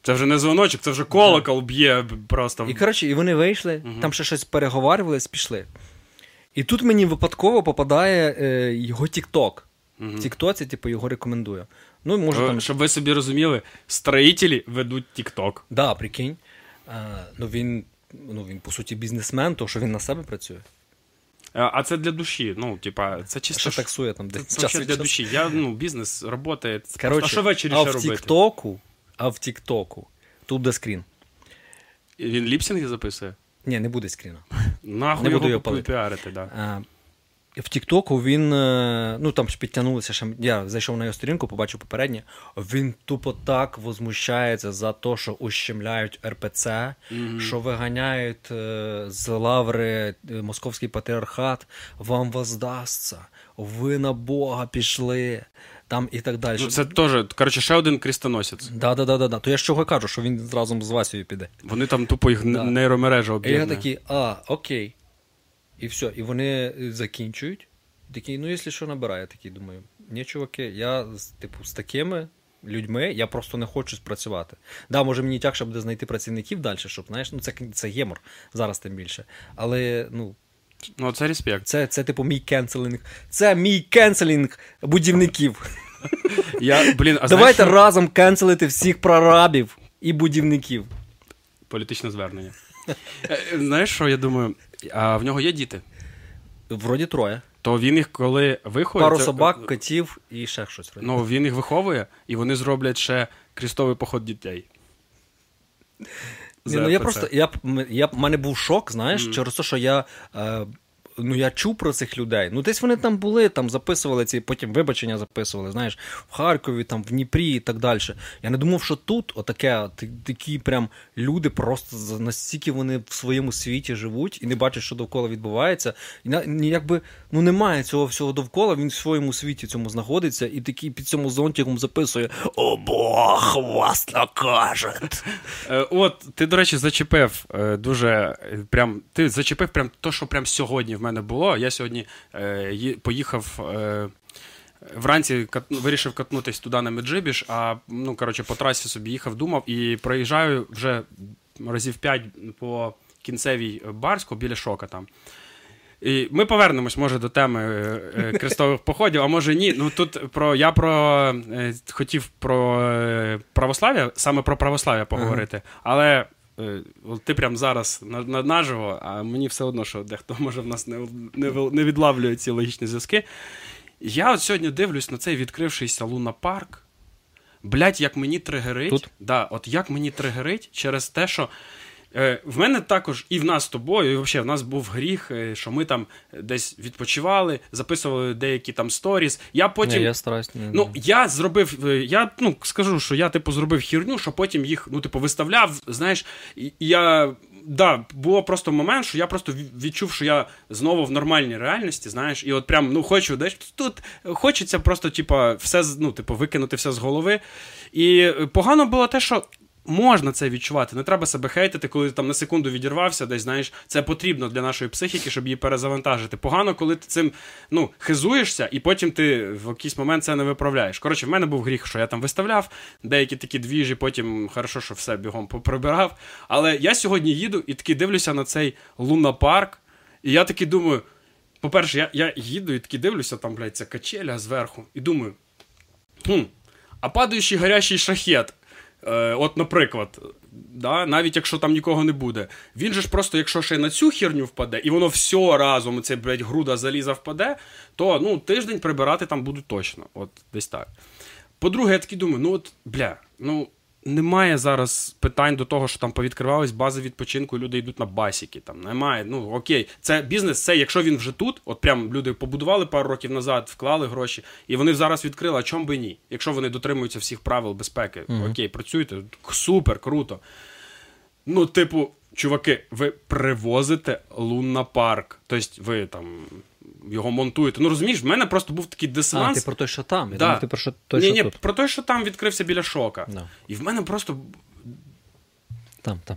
[SPEAKER 1] Це вже не дзвоночок, це вже колокол б'є просто.
[SPEAKER 2] І коротше, і вони вийшли, uh там ще щось переговарювались, пішли. І тут мені випадково попадає е, його Тік-Ток. Угу. Тіктоці, типу, його рекомендую. Ну, може,
[SPEAKER 1] О,
[SPEAKER 2] там...
[SPEAKER 1] Щоб ви собі розуміли, строители ведуть Тік-Ток.
[SPEAKER 2] Да, прикинь. А, ну, він, ну, він, по суті, бізнесмен, то що він на себе працює.
[SPEAKER 1] А це для душі. Ну, типа, це чисто.
[SPEAKER 2] Що таксує там
[SPEAKER 1] десь це, час для душі. Я, ну, бізнес, робота.
[SPEAKER 2] Короче, а що ввечері ще в робити? Тіктоку, а в Тіктоку тут де скрін.
[SPEAKER 1] Він ліпсінги записує?
[SPEAKER 2] Ні, не буде скріна.
[SPEAKER 1] Нахуй не його буду піарити, да. А,
[SPEAKER 2] в Тіктоку він, е, ну там ж підтягнулися, ще я зайшов на його сторінку, побачив попереднє. Він тупо так возмущається за те, що ущемляють РПЦ, mm-hmm. що виганяють е, з лаври е, московський патріархат, вам воздасться, ви на Бога пішли. Там і так далі.
[SPEAKER 1] Ну, Це теж, коротше, ще один крістоносець.
[SPEAKER 2] Да, да, да, да, да. То я з чого кажу, що він разом з Васею піде.
[SPEAKER 1] Вони там тупо їх да. нейромережа об'єднує.
[SPEAKER 2] І я такий, а, окей. І все. І вони закінчують. Такий, ну, якщо що, набирає, такий, думаю, ні, чуваки, я типу, з такими людьми я просто не хочу спрацювати. Да, може мені тягше буде знайти працівників далі, щоб, знаєш, ну це це гемор зараз тим більше. Але, ну.
[SPEAKER 1] Ну, це респект.
[SPEAKER 2] Це, це типу, мій canceling. Це мій canceling будівників.
[SPEAKER 1] Я, блін, а
[SPEAKER 2] Давайте
[SPEAKER 1] знаєш,
[SPEAKER 2] разом кенселити всіх прорабів і будівників.
[SPEAKER 1] Політичне звернення. Е, знаєш, що я думаю? А в нього є діти?
[SPEAKER 2] Вроді троє.
[SPEAKER 1] то він їх коли виховує.
[SPEAKER 2] Пару
[SPEAKER 1] це-
[SPEAKER 2] собак, котів і ще щось.
[SPEAKER 1] Ну, він їх виховує, і вони зроблять ще крістовий поход дітей.
[SPEAKER 2] Ні, ну я просто я, я, в мене був шок, знаєш, через те, що я. Е, Ну, я чув про цих людей. Ну, десь вони там були, там записували ці, потім вибачення записували, знаєш, в Харкові, там, в Дніпрі і так далі. Я не думав, що тут отаке, такі прям люди просто настільки вони в своєму світі живуть і не бачать, що довкола відбувається. І якби ну немає цього всього довкола, він в своєму світі цьому знаходиться і такий під цьому зонтиком записує: О Бог вас накаже.
[SPEAKER 1] Е, От, ти, до речі, зачепив е, дуже е, прям. Ти зачепив прям то, що прям сьогодні в мене було. Я сьогодні поїхав. Вранці вирішив катнутись туди на Меджибіж, а ну коротше по трасі собі їхав, думав і проїжджаю вже разів п'ять по кінцевій Барську біля шока там. І ми повернемось, може, до теми е, е, крестових походів, а може ні. Ну тут про я про е, хотів про православ'я, саме про православ'я поговорити, але. е, Ти прям зараз на, на, наживо, а мені все одно, що дехто може в нас не, не, не відлавлює ці логічні зв'язки. Я от сьогодні дивлюсь на цей відкрившийся Луна Парк. Блять, як мені тригерить.
[SPEAKER 2] Тут?
[SPEAKER 1] Да, от як мені тригерить через те, що е, в мене також і в нас з тобою, і взагалі в нас був гріх, е, що ми там десь відпочивали, записували деякі там сторіс. Я потім.
[SPEAKER 2] Ні, я стараюсь не-
[SPEAKER 1] Ну, я зробив, е, я ну скажу, що я типу зробив хірню, що потім їх ну, типу, виставляв. Знаєш, і я. Да, було просто момент, що я просто відчув, що я знову в нормальній реальності, знаєш, і от прям ну хочу, десь тут хочеться просто, типу, все ну, типу, викинути все з голови. І погано було те, що можна це відчувати. Не треба себе хейтити, коли ти там на секунду відірвався, десь знаєш, це потрібно для нашої психіки, щоб її перезавантажити. Погано, коли ти цим ну, хизуєшся, і потім ти в якийсь момент це не виправляєш. Коротше, в мене був гріх, що я там виставляв деякі такі двіжі, потім хорошо, що все бігом поприбирав. Але я сьогодні їду і такий дивлюся на цей лунопарк, і я такий думаю. По-перше, я, я їду і такий дивлюся, там, блядь, ця качеля зверху, і думаю, хм, а падаючий гарячий шахет, е, от, наприклад, да, навіть якщо там нікого не буде, він же ж просто, якщо ще на цю херню впаде, і воно все разом, це, блядь, груда заліза впаде, то ну, тиждень прибирати там буду точно. От десь так. По-друге, я такий думаю, ну от, бля, ну. Немає зараз питань до того, що там повідкривались бази відпочинку, і люди йдуть на басіки. Там немає. Ну окей, це бізнес. Це якщо він вже тут, от прям люди побудували пару років назад, вклали гроші, і вони зараз відкрили. А чому би ні? Якщо вони дотримуються всіх правил безпеки, окей, працюйте, супер, круто. Ну, типу, чуваки, ви привозите лунна парк. Тобто ви там його монтуєте. Ну розумієш, в мене просто був такий
[SPEAKER 2] А,
[SPEAKER 1] дисонанс.
[SPEAKER 2] ти про те, що там. Я
[SPEAKER 1] Да.
[SPEAKER 2] думаю, ти про що, той,
[SPEAKER 1] ні,
[SPEAKER 2] що
[SPEAKER 1] ні,
[SPEAKER 2] тут.
[SPEAKER 1] про те, що там відкрився біля шока.
[SPEAKER 2] Да.
[SPEAKER 1] І в мене просто
[SPEAKER 2] Там, там.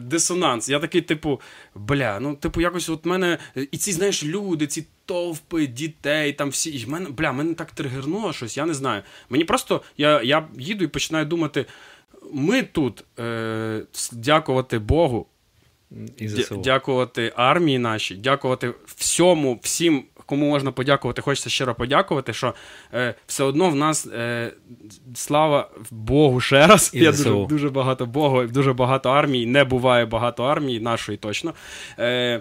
[SPEAKER 1] дисонанс. Я такий, типу, бля, ну, типу, якось от мене. І ці, знаєш, люди, ці товпи, дітей, там всі. І в мене, бля, мене так тригернуло щось, я не знаю. Мені просто, я, я їду і починаю думати. Ми тут е, дякувати Богу,
[SPEAKER 2] І ЗСУ.
[SPEAKER 1] дякувати армії нашій, дякувати всьому, всім, кому можна подякувати. Хочеться щиро подякувати, що е, все одно в нас е, слава Богу ще раз.
[SPEAKER 2] І
[SPEAKER 1] Я дуже, дуже багато Богу, дуже багато армій. Не буває багато армій, нашої точно. Е,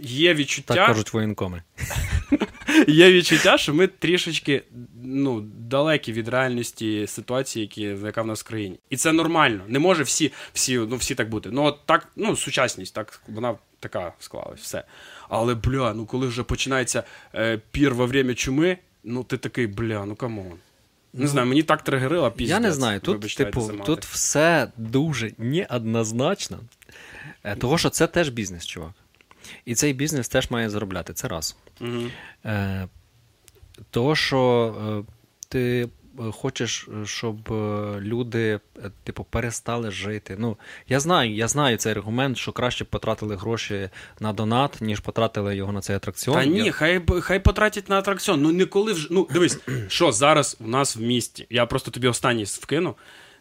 [SPEAKER 1] є відчуття.
[SPEAKER 2] Так кажуть воєнкоми.
[SPEAKER 1] Є відчуття, що ми трішечки ну, далекі від реальності ситуації, які, яка в нас в країні. І це нормально. Не може всі, всі, ну, всі так бути. Ну, от так, ну, сучасність, так, вона така склалась, все. Але, бля, ну коли вже починається е, пир во время чумы, ну ти такий, бля, ну come on. Не знаю, мені так тригерила пісня.
[SPEAKER 2] Я не знаю. Тут,
[SPEAKER 1] Вибачте
[SPEAKER 2] типу, тут все дуже неоднозначно. Е, Того, що це теж бізнес, чувак. І цей бізнес теж має заробляти. Це раз.
[SPEAKER 1] Мгм.
[SPEAKER 2] Е, того, що е, ти е, хочеш, щоб люди, типу, перестали жити. Ну, я знаю, я знаю цей аргумент, що краще б потратили гроші на донат, ніж потратили його на цей атракціон.
[SPEAKER 1] Та ні,
[SPEAKER 2] Я-
[SPEAKER 1] хай, хай потратять на атракціон. Ну ніколи вже. Ну, дивись, що зараз у нас в місті. Я просто тобі останній вкину.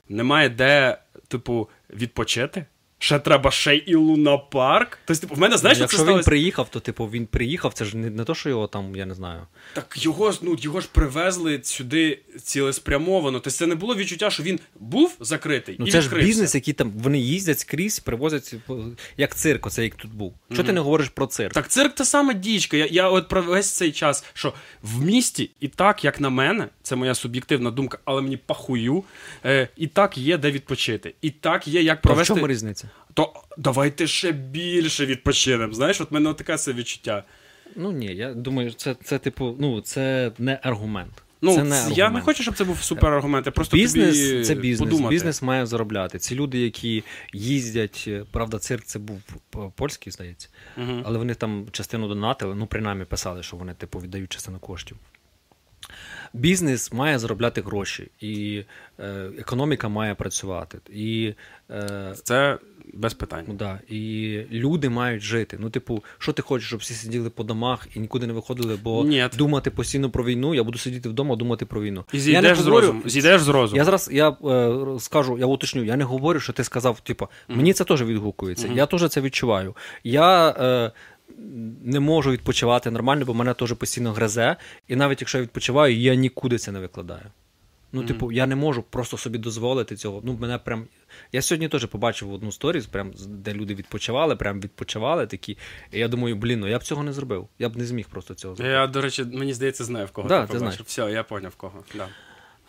[SPEAKER 1] Немає де, типу, відпочити. Ще треба ще й і лунапарк. Тобто, типу, в мене знаєш,
[SPEAKER 2] Ну,
[SPEAKER 1] що
[SPEAKER 2] Якщо
[SPEAKER 1] це
[SPEAKER 2] він
[SPEAKER 1] сталося?
[SPEAKER 2] приїхав, то типу він приїхав, це ж не, не то, що його там, я не знаю.
[SPEAKER 1] Так його ну його ж привезли сюди цілеспрямовано. Тобто це не було відчуття, що він був закритий.
[SPEAKER 2] Ну
[SPEAKER 1] і
[SPEAKER 2] це ж бізнес, який там вони їздять скрізь, привозять типу, як цирк, оце як тут був. Що ти не говориш про цирк?
[SPEAKER 1] Так, цирк та сама дічка. Я, я от про весь цей час, що в місті, і так, як на мене, це моя суб'єктивна думка, але мені пахую, е, і так є де відпочити. І так є як
[SPEAKER 2] То в
[SPEAKER 1] провести.
[SPEAKER 2] чому різниця?
[SPEAKER 1] То давайте ще більше відпочинемо. Знаєш, от мене таке це відчуття.
[SPEAKER 2] Ну ні, я думаю, це, це типу, ну це не аргумент.
[SPEAKER 1] Ну,
[SPEAKER 2] це не
[SPEAKER 1] я не хочу, щоб це був супераргумент. Я просто
[SPEAKER 2] бізнес
[SPEAKER 1] тобі
[SPEAKER 2] це бізнес.
[SPEAKER 1] подумати.
[SPEAKER 2] Бізнес має заробляти. Ці люди, які їздять, е, правда, цирк це був п- польський, здається,
[SPEAKER 1] Мгм.
[SPEAKER 2] але вони там частину донатили, ну принаймні писали, що вони типу віддають частину коштів. Бізнес має заробляти гроші, і е, економіка має працювати. І, е,
[SPEAKER 1] Це без питань.
[SPEAKER 2] ну, да, і люди мають жити. Ну, типу, що ти хочеш, щоб всі сиділи по домах і нікуди не виходили, бо
[SPEAKER 1] Ні.
[SPEAKER 2] думати постійно про війну, я буду сидіти вдома, думати про війну.
[SPEAKER 1] І
[SPEAKER 2] я
[SPEAKER 1] зійдеш з розуму. Зійдеш з розуму.
[SPEAKER 2] я зараз я е, скажу, я уточню, я не говорю, що ти сказав, типу, мені це теж відгукується. Я теж це відчуваю. Я е, не можу відпочивати нормально, бо мене теж постійно гризе. І навіть якщо я відпочиваю, я нікуди це не викладаю. Ну, типу, я не можу просто собі дозволити цього. Ну, мене прям. Я сьогодні теж побачив одну сторіс, прям, де люди відпочивали, прям відпочивали такі. І я думаю, блін, ну я б цього не зробив. Я б не зміг просто цього зробити.
[SPEAKER 1] Я, до речі, мені здається, знаю, в кого
[SPEAKER 2] Да,
[SPEAKER 1] ти побачив.
[SPEAKER 2] знаєш.
[SPEAKER 1] Все, я поняв в кого. Да.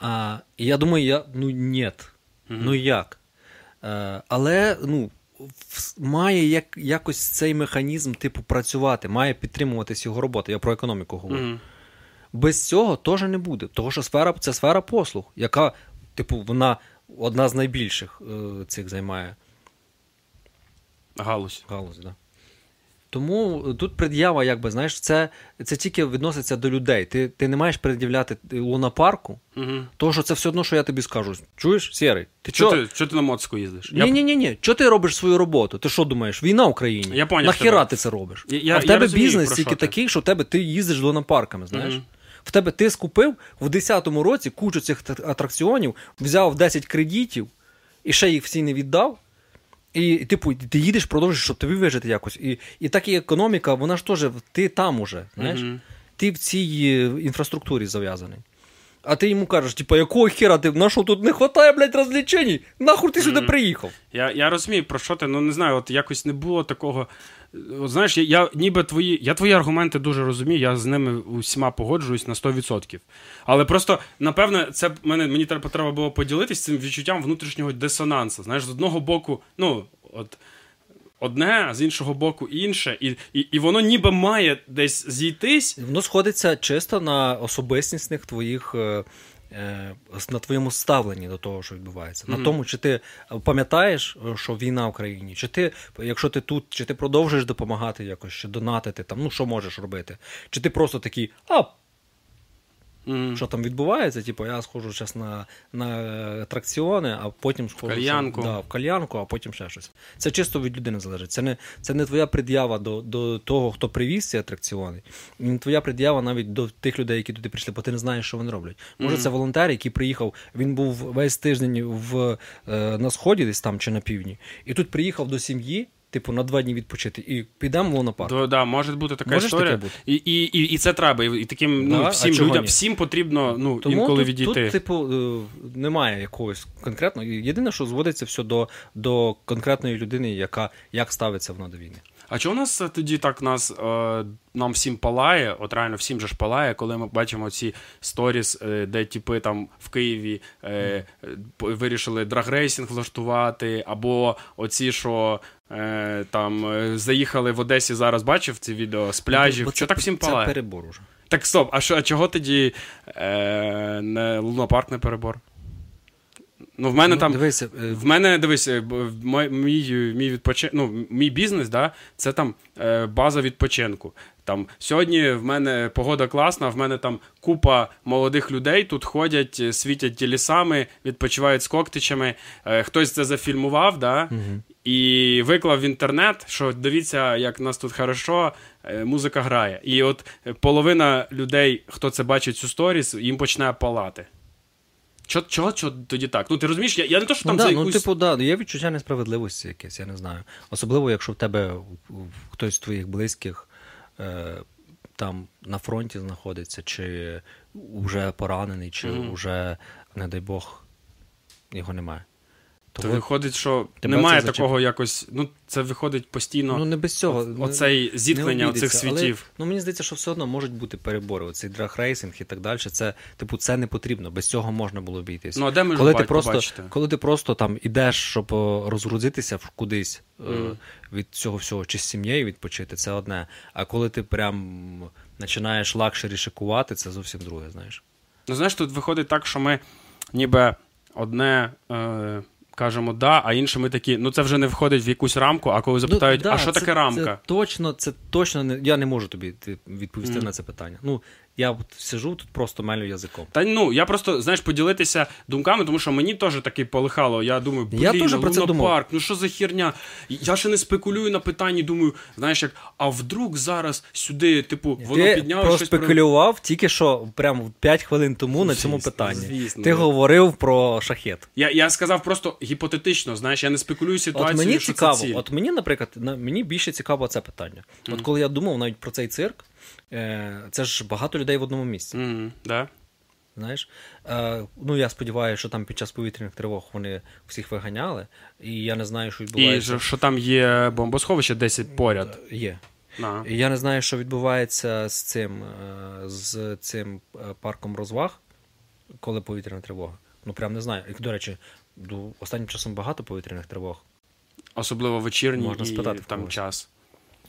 [SPEAKER 2] А, і я думаю, я, ну ні. Ну як? Е, але ну, має як, якось цей механізм типу працювати, має підтримуватись його робота. Я про економіку говорю.
[SPEAKER 1] Мгм.
[SPEAKER 2] Без цього теж не буде. Тому що сфера це сфера послуг, яка, типу, вона одна з найбільших е, цих займає
[SPEAKER 1] Галузь.
[SPEAKER 2] галузь. Да. Тому е, тут пред'ява, якби, знаєш, це, це тільки відноситься до людей. Ти, ти не маєш пред'являти лунапарку,
[SPEAKER 1] Угу.
[SPEAKER 2] тому що це все одно, що я тобі скажу. Чуєш, Сєрий? Ти чо?
[SPEAKER 1] ти, чо ти на моцку їздиш?
[SPEAKER 2] Ні, ні, ні, ні. Чого ти робиш свою роботу? Ти що думаєш? Війна в Україні?
[SPEAKER 1] Я поняв
[SPEAKER 2] Нахіра
[SPEAKER 1] тебе.
[SPEAKER 2] ти це робиш?
[SPEAKER 1] Я-
[SPEAKER 2] а в
[SPEAKER 1] я
[SPEAKER 2] тебе
[SPEAKER 1] розумію,
[SPEAKER 2] бізнес тільки
[SPEAKER 1] ти.
[SPEAKER 2] такий, що в тебе ти їздиш лунопарками, знаєш?
[SPEAKER 1] Мгм.
[SPEAKER 2] В тебе ти скупив в 10-му році кучу цих атракціонів, взяв 10 кредитів і ще їх всі не віддав. І, типу, ти їдеш, продовжуєш, щоб тобі вижити якось. І, і так і економіка, вона ж теж, ти там уже, знаєш?
[SPEAKER 1] Мгм.
[SPEAKER 2] Ти в цій е, інфраструктурі зав'язаний. А ти йому кажеш, типу, якого хера ти, на що тут не вистачає, блядь, розвлечень? Нахуй ти сюди приїхав?
[SPEAKER 1] Я, я розумію, про що ти, ну не знаю, от якось не було такого. Знаєш, я, я ніби твої. Я твої аргументи дуже розумію, я з ними усіма погоджуюсь на 100%. Але просто, напевне, це мене, мені треба, треба було поділитися цим відчуттям внутрішнього дисонансу. Знаєш, з одного боку, ну, от. Одне, а з іншого боку інше, і, і, і воно ніби має десь зійтись.
[SPEAKER 2] Воно сходиться чисто на особистісних твоїх. Е, е, На твоєму ставленні до того, що відбувається, на тому, чи ти пам'ятаєш, е, що війна в країні, чи ти, якщо ти тут, чи ти продовжуєш допомагати якось, чи донатити там, ну що можеш робити, чи ти просто такий, а
[SPEAKER 1] М.
[SPEAKER 2] що там відбувається? Типу, я схожу зараз на, на атракціони, а потім схожу
[SPEAKER 1] кальянку.
[SPEAKER 2] Що, да, в кальянку, а потім ще щось. Це чисто від людини залежить. Це не, це не твоя пред'ява до, до того, хто привіз ці атракціони. І не твоя пред'ява навіть до тих людей, які туди прийшли, бо ти не знаєш, що вони роблять. Може, це волонтер, який приїхав, він був весь тиждень в, е, на сході, десь там чи на півдні, і тут приїхав до сім'ї. Типу на два дні відпочити і підемо на
[SPEAKER 1] парк. Да, може бути така
[SPEAKER 2] Можеш
[SPEAKER 1] історія.
[SPEAKER 2] таке бути?
[SPEAKER 1] І, і, і, і це треба. І, таким
[SPEAKER 2] Да,
[SPEAKER 1] ну, всім людям,
[SPEAKER 2] ні?
[SPEAKER 1] всім потрібно ну,
[SPEAKER 2] Тому
[SPEAKER 1] інколи
[SPEAKER 2] тут,
[SPEAKER 1] відійти.
[SPEAKER 2] тут, типу, е, немає якогось конкретного. Єдине, що зводиться все до, до конкретної людини, яка як ставиться вона до війни.
[SPEAKER 1] А чого нас е, тоді так нас е, нам всім палає? От реально всім же ж палає, коли ми бачимо ці сторіс, е, де типи там в Києві е, вирішили драгрейсинг влаштувати, або оці, що е, там е, заїхали в Одесі зараз, бачив ці відео з пляжів.
[SPEAKER 2] Бо
[SPEAKER 1] Що так всім
[SPEAKER 2] Це перебор уже.
[SPEAKER 1] Так стоп, а що, а чого тоді е, не лунопарк не перебор? Ну, в мене
[SPEAKER 2] Ну,
[SPEAKER 1] там.
[SPEAKER 2] Дивися, е,
[SPEAKER 1] В мене дивись, е, мій, мій відпочи... ну, мій бізнес, да, це там е, база відпочинку. Там сьогодні в мене погода класна, в мене там купа молодих людей тут ходять, світять ті лісами, відпочивають з коктичами. Хтось це зафільмував, да, і виклав в інтернет, що дивіться, як нас тут хорошо, музика грає. І от половина людей, хто це бачить цю сторіс, їм почне палати. Чого, чого, чого тоді так? Ну ти розумієш, я, я не то, що
[SPEAKER 2] Ну,
[SPEAKER 1] там
[SPEAKER 2] да,
[SPEAKER 1] за
[SPEAKER 2] ну, типу, да, є відчуття несправедливості якесь, я не знаю. Особливо, якщо в тебе хтось з твоїх близьких е, там на фронті знаходиться, чи вже поранений, чи
[SPEAKER 1] Мгм.
[SPEAKER 2] вже, не дай Бог, його немає.
[SPEAKER 1] То виходить, що
[SPEAKER 2] Тебе
[SPEAKER 1] немає
[SPEAKER 2] зачеп-
[SPEAKER 1] такого якось. Ну, це виходить постійно.
[SPEAKER 2] ну, не без цього.
[SPEAKER 1] о- оцей
[SPEAKER 2] не
[SPEAKER 1] зіткнення оцих
[SPEAKER 2] обійдеться, але,
[SPEAKER 1] світів.
[SPEAKER 2] ну, мені здається, що все одно можуть бути перебори. Оцей драгрейсинг і так далі. Це, типу, це не потрібно. Без цього можна було обійтись.
[SPEAKER 1] Ну, а де ми
[SPEAKER 2] коли ти просто,
[SPEAKER 1] побачите?
[SPEAKER 2] коли ти просто там ідеш, щоб розгрузитися в кудись е, від цього всього, чи з сім'єю відпочити, це одне. А коли ти прям починаєш luxury шикувати, це зовсім друге, знаєш.
[SPEAKER 1] Ну, знаєш, тут виходить так, що ми ніби одне е, кажемо да, а інше ми такі, ну це вже не входить в якусь рамку, а коли запитають,
[SPEAKER 2] Ну, да,
[SPEAKER 1] а що
[SPEAKER 2] це-
[SPEAKER 1] таке рамка?
[SPEAKER 2] Це точно, це точно не. Я не можу тобі ти, відповісти
[SPEAKER 1] mm.
[SPEAKER 2] на це питання. Ну, я от сижу тут просто мелю язиком.
[SPEAKER 1] Та ну, я просто, знаєш, поділитися думками, тому що мені теж таки полихало. Я думаю, блін,
[SPEAKER 2] Я теж про це
[SPEAKER 1] лунопарк, ну що за хірня? Я ще не спекулюю на питанні, думаю, знаєш, як, а вдруг зараз сюди, типу, воно
[SPEAKER 2] ти
[SPEAKER 1] підняло щось. про-
[SPEAKER 2] проспекулював тільки що прямо 5 хвилин тому на цьому
[SPEAKER 1] Звісно,
[SPEAKER 2] питанні.
[SPEAKER 1] звісно,
[SPEAKER 2] ти
[SPEAKER 1] да.
[SPEAKER 2] говорив про шахет.
[SPEAKER 1] Я, я сказав просто гіпотетично, знаєш, я не спекулюю ситуацію.
[SPEAKER 2] От мені
[SPEAKER 1] що
[SPEAKER 2] цікаво,
[SPEAKER 1] це ціль.
[SPEAKER 2] от мені, наприклад, на, мені більше цікаво це питання. От коли я думав навіть про цей цирк, це ж багато людей в одному місці.
[SPEAKER 1] Мгм, да?
[SPEAKER 2] Знаєш, е, ну я сподіваюся, що там під час повітряних тривог вони всіх виганяли, і я не знаю, що
[SPEAKER 1] І
[SPEAKER 2] відбувається.
[SPEAKER 1] що, що там є бомбосховище 10 поряд.
[SPEAKER 2] Є. І я не знаю, що відбувається з цим, е, з цим е, парком розваг, коли повітряна тривога. Ну прям не знаю. І, до речі, ну, останнім часом багато повітряних тривог.
[SPEAKER 1] Особливо вечірній
[SPEAKER 2] Можна спитати в
[SPEAKER 1] там час.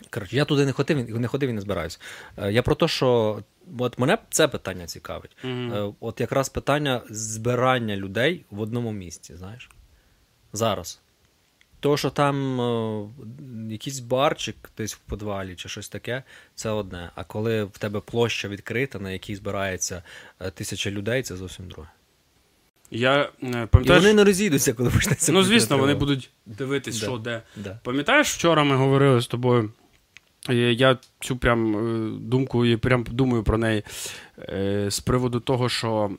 [SPEAKER 2] Коротше, я туди не ходив, не ходив і не збираюсь. Е, Я про те, що от мене це питання цікавить. Е, От якраз питання збирання людей в одному місці, знаєш. Зараз. То, що там е, якийсь барчик десь в підвалі чи щось таке, це одне. А коли в тебе площа відкрита, на якій збирається тисяча людей, це зовсім друге.
[SPEAKER 1] Я е,
[SPEAKER 2] І вони не розійдуться, коли почнеться.
[SPEAKER 1] ну звісно, вони будуть дивитись,
[SPEAKER 2] Да.
[SPEAKER 1] що де.
[SPEAKER 2] Да.
[SPEAKER 1] Пам'ятаєш, вчора ми говорили з тобою. Е, Я цю прям е, думку і прям думаю про неї е, з приводу того, що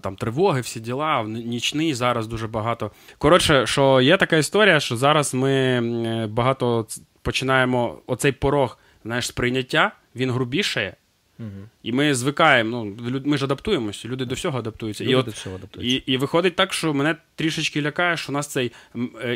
[SPEAKER 1] там тривоги, всі діла, нічний зараз дуже багато. Коротше, що є така історія, що зараз ми багато починаємо оцей порог знаєш, сприйняття, він грубішає.
[SPEAKER 2] Мгм.
[SPEAKER 1] І ми звикаємо, ну, ми ж адаптуємося, люди до всього адаптуються. і, от,
[SPEAKER 2] до всього адаптуються.
[SPEAKER 1] і, і виходить так, що мене трішечки лякає, що у нас цей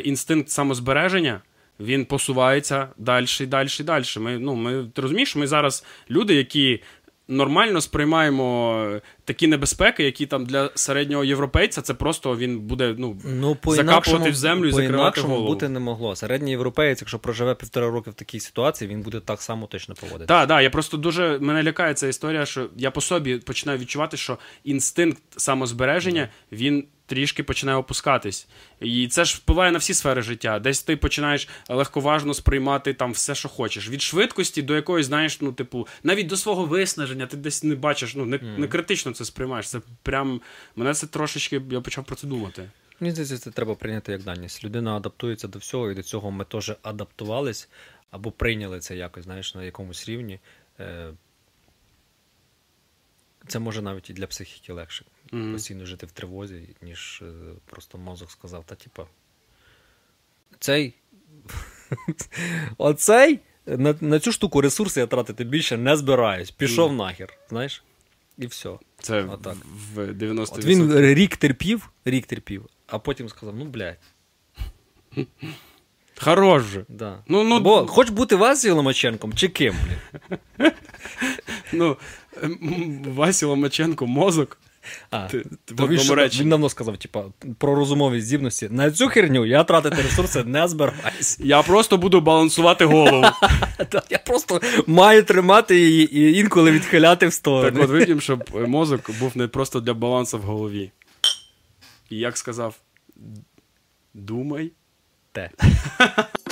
[SPEAKER 1] інстинкт самозбереження. Він посувається далі далі далі. Ми, ну, ми, ти розумієш, ми зараз люди, які нормально сприймаємо такі небезпеки, які там для середнього європейця це просто він буде ну,
[SPEAKER 2] Ну,
[SPEAKER 1] закапувати в землю і закривати голову.
[SPEAKER 2] бути не могло. Середній європеєць, якщо проживе півтора роки в такій ситуації, він буде так само точно поводити.
[SPEAKER 1] Так, так, я просто дуже мене лякає ця історія, що я по собі починаю відчувати, що інстинкт самозбереження він трішки починає опускатись. І це ж впливає на всі сфери життя. Десь ти починаєш легковажно сприймати там все, що хочеш. Від швидкості до якоїсь, знаєш, ну, типу, навіть до свого виснаження, ти десь не бачиш, ну не, не критично це сприймаєш. Це прям мене це трошечки, я почав про це думати.
[SPEAKER 2] Мені здається, це треба прийняти як даність. Людина адаптується до всього, і до цього ми теж адаптувались або прийняли це якось, знаєш, на якомусь рівні. Е, Це може навіть і для психіки легше.
[SPEAKER 1] Мгм.
[SPEAKER 2] Постійно жити в тривозі, ніж е, просто мозок сказав, та типа. Цей. Оцей на, на цю штуку ресурси я тратити більше не збираюсь. Пішов нахер, знаєш? І все.
[SPEAKER 1] Це
[SPEAKER 2] Отак.
[SPEAKER 1] в 90%.
[SPEAKER 2] От він рік терпів, рік терпів, а потім сказав: ну, блядь,
[SPEAKER 1] Хорош же.
[SPEAKER 2] да.
[SPEAKER 1] Ну, ну,
[SPEAKER 2] Бо хоч бути Васі Ломаченком, чи ким, блядь.
[SPEAKER 1] Ну, Васі Ломаченко мозок.
[SPEAKER 2] А,
[SPEAKER 1] Ти- ти
[SPEAKER 2] то він,
[SPEAKER 1] реченні.
[SPEAKER 2] він давно сказав, типа, про розумові здібності. На цю херню я тратити ресурси не збираюсь.
[SPEAKER 1] Я просто буду балансувати голову.
[SPEAKER 2] Я просто маю тримати її і інколи відхиляти в сторону.
[SPEAKER 1] Так от вип'ємо, щоб мозок був не просто для балансу в голові. І як сказав, думай.
[SPEAKER 2] Те.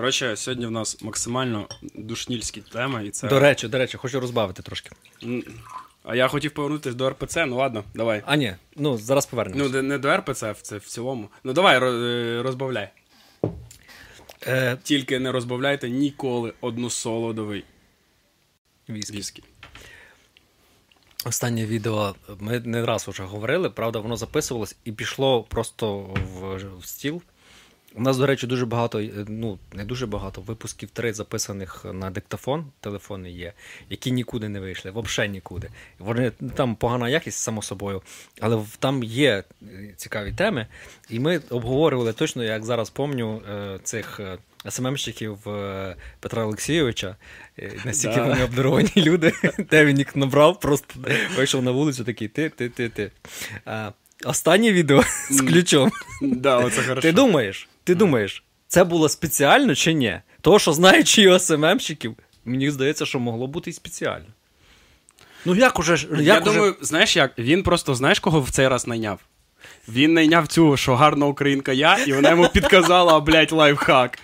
[SPEAKER 1] Коротше, сьогодні в нас максимально душнільські теми, і це.
[SPEAKER 2] До речі, до речі, хочу розбавити трошки.
[SPEAKER 1] А я хотів повернутися до РПЦ, ну ладно, давай.
[SPEAKER 2] А, ні, ну зараз
[SPEAKER 1] Ну,
[SPEAKER 2] повернемось.
[SPEAKER 1] де- не до РПЦ, це в цілому. Ну давай, е, розбавляй.
[SPEAKER 2] Е,
[SPEAKER 1] Тільки не розбавляйте ніколи односолодовий
[SPEAKER 2] віскі.
[SPEAKER 1] віскі.
[SPEAKER 2] Останнє відео ми не раз вже говорили, правда, воно записувалось і пішло просто в, в стіл. У нас, до речі, дуже багато, е, ну не дуже багато випусків три записаних на диктофон, телефони є, які нікуди не вийшли, взагалі нікуди. Вони там погана якість, само собою, але там є е, цікаві теми. І ми обговорювали точно, як зараз помню, е, цих СММщиків Петра Олексійовича. Настільки да. вони обдаровані люди, де він їх набрав, просто вийшов на вулицю, такий ти, ти, ти, ти. Останнє відео з ключом.
[SPEAKER 1] Да, оце хорошо.
[SPEAKER 2] Ти думаєш? Ти думаєш, це було спеціально чи ні? Того, що знаючи його СММщиків, мені здається, що могло бути і спеціально. Ну, як уже. Як
[SPEAKER 1] Я
[SPEAKER 2] уже...
[SPEAKER 1] думаю, знаєш як? Він просто знаєш, кого в цей раз найняв? Він найняв цю, що гарна українка я, і вона йому підказала, блядь, лайфхак.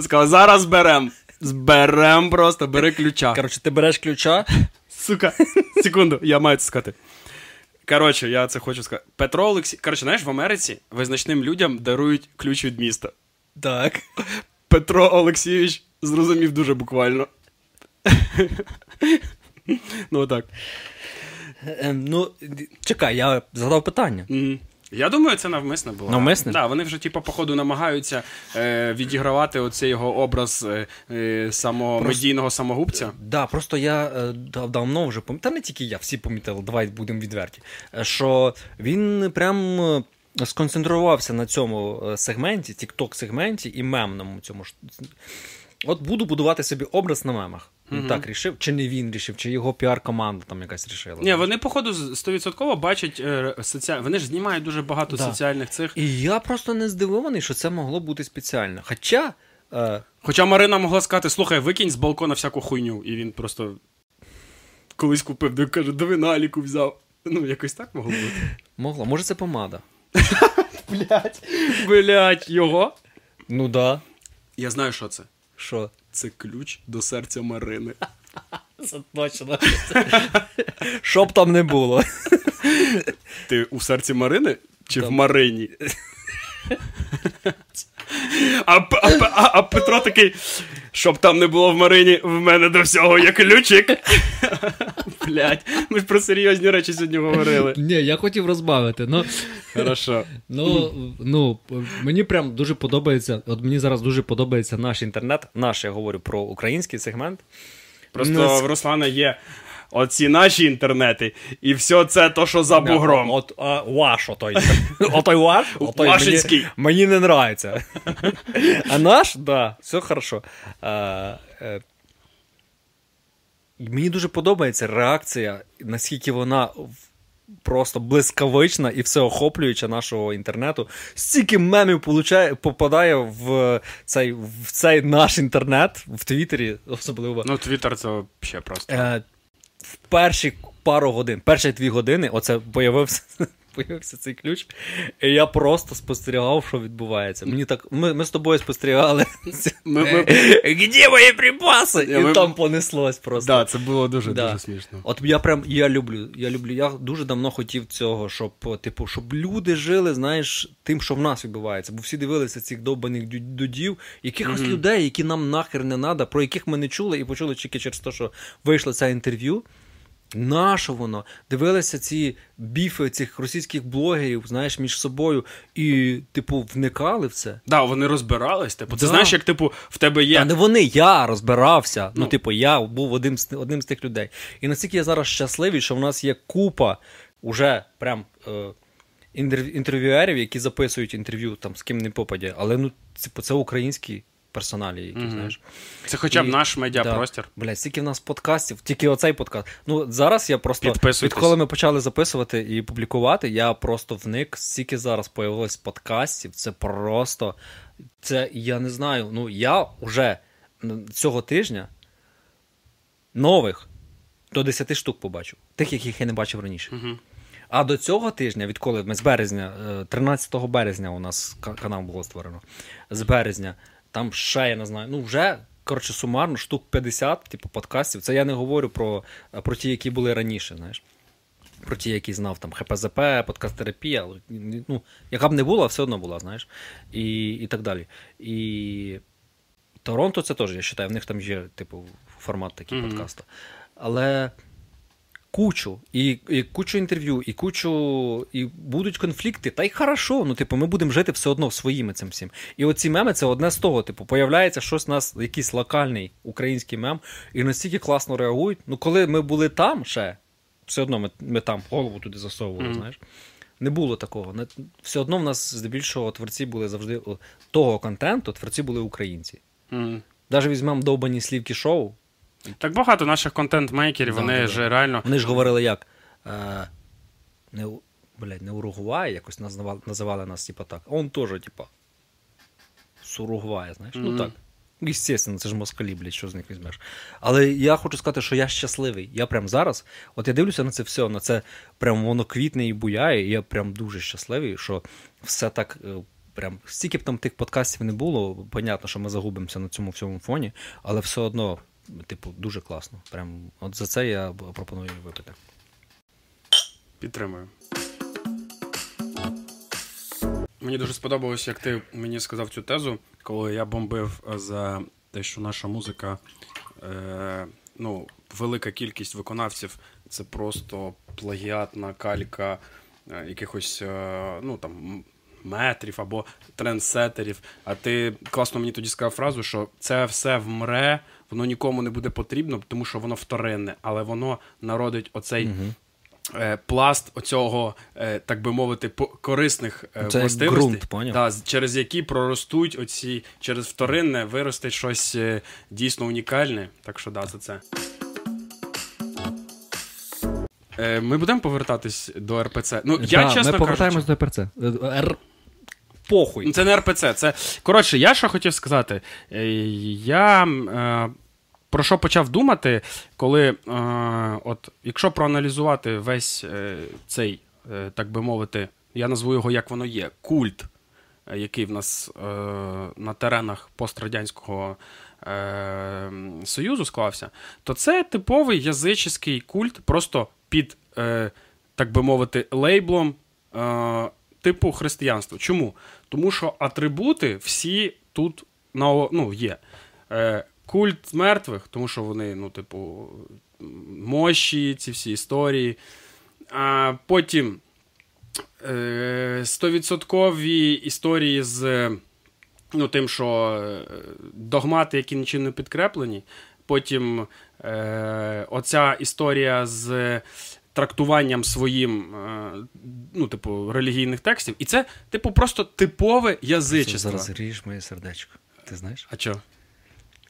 [SPEAKER 1] Сказала, зараз берем. Зберем просто, бери ключа.
[SPEAKER 2] Коротше, ти береш ключа.
[SPEAKER 1] Сука, секунду, я маю це сказати. Коротше, я це хочу сказати. Петро Олексій. Коротше, знаєш, в Америці визначним людям дарують ключ від міста.
[SPEAKER 2] Так.
[SPEAKER 1] Петро Олексійович зрозумів дуже буквально. Ну так.
[SPEAKER 2] Ем, ну, чекай, я задав питання.
[SPEAKER 1] Я думаю, це навмисне було.
[SPEAKER 2] Навмисне?
[SPEAKER 1] Да, вони вже, типу, походу, намагаються е, відігравати оцей його образ е, е, самого просто... медійного самогубця.
[SPEAKER 2] Да, просто я е, давно вже помітив, та не тільки я, всі помітили, давай будемо відверті. Е, що він прям. Е, сконцентрувався на цьому сегменті, тікток сегменті і мемному цьому От буду будувати собі образ на мемах. Він угу. так рішив, чи не він рішив, чи його піар-команда там якась рішила.
[SPEAKER 1] Ні, вони, походу, 100% бачать е, соціаль... Вони ж знімають дуже багато да. соціальних цих.
[SPEAKER 2] І я просто не здивований, що це могло бути спеціально. Хоча. Е...
[SPEAKER 1] Хоча Марина могла сказати: слухай, викинь з балкона всяку хуйню, і він просто колись купив, де каже, до виналіку взяв. Ну, якось так могло бути.
[SPEAKER 2] Могло. Може, це помада.
[SPEAKER 1] Блять, блять, його?
[SPEAKER 2] Ну да.
[SPEAKER 1] Я знаю, що це.
[SPEAKER 2] Що?
[SPEAKER 1] Це ключ до серця Марини.
[SPEAKER 2] Це точно. Що б там не було.
[SPEAKER 1] Ти у серці Марини чи там. в Марині? А, а, а, а Петро такий, щоб там не було в Марині, в мене до всього є ключик. Блять, ми ж про серйозні речі сьогодні говорили.
[SPEAKER 2] Ні, я хотів розбавити. Ну,
[SPEAKER 1] Хорошо.
[SPEAKER 2] Ну, ну, Мені прям дуже подобається. От мені зараз дуже подобається наш інтернет. Наш я говорю про український сегмент.
[SPEAKER 1] Просто ну, в Руслана є оці наші інтернети, і все це то, що за бугром.
[SPEAKER 2] От а, ваш отой. Отой ваш? Отой Мені, мені не нравиться. А наш, да, все хорошо. Е, Мені дуже подобається реакція, наскільки вона просто блискавична і всеохоплююча нашого інтернету. Стільки мемів получає, попадає в цей в цей наш інтернет в Твіттері, особливо.
[SPEAKER 1] Ну, Твіттер це взагалі просто.
[SPEAKER 2] Е, В перші пару годин, перші дві години, оце появився появився цей ключ, і я просто спостерігав, що відбувається. Мені так, Ми ми з тобою спостерігали. Ми, ми... Где мої припаси? І ми... там понеслось просто.
[SPEAKER 1] Да, Це було дуже да. дуже смішно.
[SPEAKER 2] От я прям я люблю. Я люблю. Я дуже давно хотів цього, щоб типу, щоб люди жили, знаєш, тим, що в нас відбувається. Бо всі дивилися цих довбаних дудів, якихось mm-hmm. людей, які нам нахер не треба, про яких ми не чули і почули тільки через те, що вийшло це інтерв'ю. Нащо воно? Дивилися ці біфи цих російських блогерів, знаєш, між собою, і, типу, вникали в це.
[SPEAKER 1] Да, вони розбирались. Типу, да. ти знаєш, як типу, в тебе є.
[SPEAKER 2] Та не вони, я розбирався. Ну, ну типу, я був одним з одним з тих людей. І наскільки я зараз щасливий, що в нас є купа уже прям е, інтерв'юерів, які записують інтерв'ю там з ким не попаде. Але ну, типу, це українські персоналі, які, mm-hmm. знаєш.
[SPEAKER 1] Це хоча б і, наш медіапростір.
[SPEAKER 2] Да. Блядь, стільки в нас подкастів, тільки оцей подкаст. Ну, зараз я просто відколи ми почали записувати і публікувати, я просто вник, стільки зараз появилось подкастів. Це просто. Це я не знаю. Ну, я вже цього тижня нових до 10 штук побачив. Тих, яких я не бачив раніше.
[SPEAKER 1] Mm-hmm.
[SPEAKER 2] А до цього тижня, відколи ми з березня, 13 е, березня у нас канал було створено. З березня там ще я не знаю. Ну, вже, коротше, сумарно, штук 50, типу, подкастів. Це я не говорю про про ті, які були раніше, знаєш. Про ті, які знав там ХПЗП, подкаст-терапія. Ну, яка б не була, все одно була, знаєш. І і так далі. І Торонто це теж, я вважаю, в них там є, типу, формат такий mm-hmm. подкасту. Але кучу, і і кучу інтерв'ю, і кучу, і будуть конфлікти. Та й хорошо. Ну, типу, ми будемо жити все одно своїми цим всім. І оці меми це одне з того. Типу, появляється щось у нас, якийсь локальний український мем, і настільки класно реагують. Ну, коли ми були там ще, все одно ми ми там голову туди засовували, mm. знаєш. Не було такого. Все одно в нас здебільшого творці були завжди того контенту, творці були українці.
[SPEAKER 1] Mm.
[SPEAKER 2] Навіть візьмемо довбані слівки шоу.
[SPEAKER 1] Так багато наших контент-мейкерів, да, вони да, ж реально.
[SPEAKER 2] Вони ж говорили як. Е, не блядь, не Уругвай, якось називали, називали нас, типа так. А он теж, типа. З Уругвая, знаєш? Mm-hmm. Ну так. Естественно, це ж москалі, блядь, що з них візьмеш. Але я хочу сказати, що я щасливий. Я прям зараз, от я дивлюся на це все, на це прям воно квітне і буяє, і я прям дуже щасливий, що все так. Е, прям стільки б там тих подкастів не було, понятно, що ми загубимося на цьому всьому фоні, але все одно типу, дуже класно. Прям от за це я пропоную випити.
[SPEAKER 1] Підтримую. Мені дуже сподобалось, як ти мені сказав цю тезу, коли я бомбив за те, що наша музика, е, ну, велика кількість виконавців це просто плагіатна калька е, якихось е, ну, там, метрів або трендсетерів. А ти класно мені тоді сказав фразу, що це все вмре воно нікому не буде потрібно, тому що воно вторинне, але воно народить оцей. Угу. Пласт оцього, е, так би мовити, корисних
[SPEAKER 2] е, Це властивостей, ґрунт,
[SPEAKER 1] да, через які проростуть оці через вторинне виросте щось дійсно унікальне. Так що да, за це. Ми будемо повертатись до РПЦ. Ну, я, да, чесно
[SPEAKER 2] Ми повертаємось
[SPEAKER 1] кажучи...
[SPEAKER 2] до РПЦ. Р... Похуй.
[SPEAKER 1] Це не РПЦ. Це коротше, я що хотів сказати. Я про що почав думати, коли, е, от, якщо проаналізувати весь е, цей, е, так би мовити, я назву його як воно є, культ, е, який в нас е, на теренах пострадянського е, Союзу склався, то це типовий язичний культ, просто під, так би мовити, лейблом типу християнства. Чому? Тому що атрибути всі тут ну, є культ мертвих, тому що вони, ну, типу, мощі, ці всі історії. А Потім е, стовідсоткові історії з ну, тим, що е, догмати, які нічим не підкреплені. Потім е, оця історія з трактуванням своїм, е, ну, типу, релігійних текстів. І це, типу, просто типове язичество.
[SPEAKER 2] Зараз ріж моє сердечко. Ти знаєш?
[SPEAKER 1] А чого?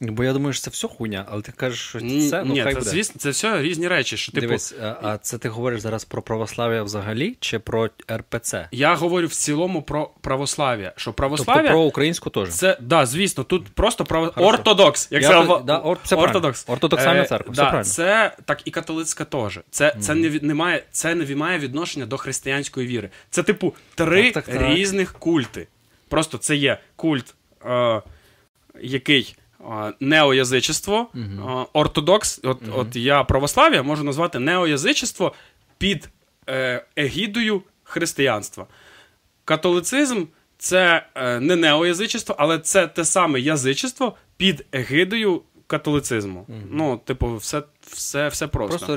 [SPEAKER 2] Ну, бо я думаю, що це все хуйня, але ти кажеш, що
[SPEAKER 1] це
[SPEAKER 2] ну,
[SPEAKER 1] Ні,
[SPEAKER 2] хай
[SPEAKER 1] це,
[SPEAKER 2] буде.
[SPEAKER 1] звісно, це все різні речі. Що, типу...
[SPEAKER 2] Дивись, а це ти говориш зараз про православ'я взагалі чи про РПЦ?
[SPEAKER 1] Я говорю в цілому про православ'я. Що православ'я...
[SPEAKER 2] Тобто про українську теж?
[SPEAKER 1] Це, да, звісно, тут просто право... ортодокс. Як це...
[SPEAKER 2] да, ор... це ортодокс. Ортодоксальна е, церква, все
[SPEAKER 1] да,
[SPEAKER 2] правильно.
[SPEAKER 1] Це, так і католицька теж. Це, mm. це, не, не має, це не має відношення до християнської віри. Це, типу, три так, так, різних культи. Просто це є культ, е, який неоязичество, угу. ортодокс, от угу. от я православ'я можу назвати неоязичество під е, егідою християнства. Католицизм це е, не неоязичество, але це те саме язичество під егидою католицизму. Mm-hmm. Ну, типу, все все, все просто.
[SPEAKER 2] Просто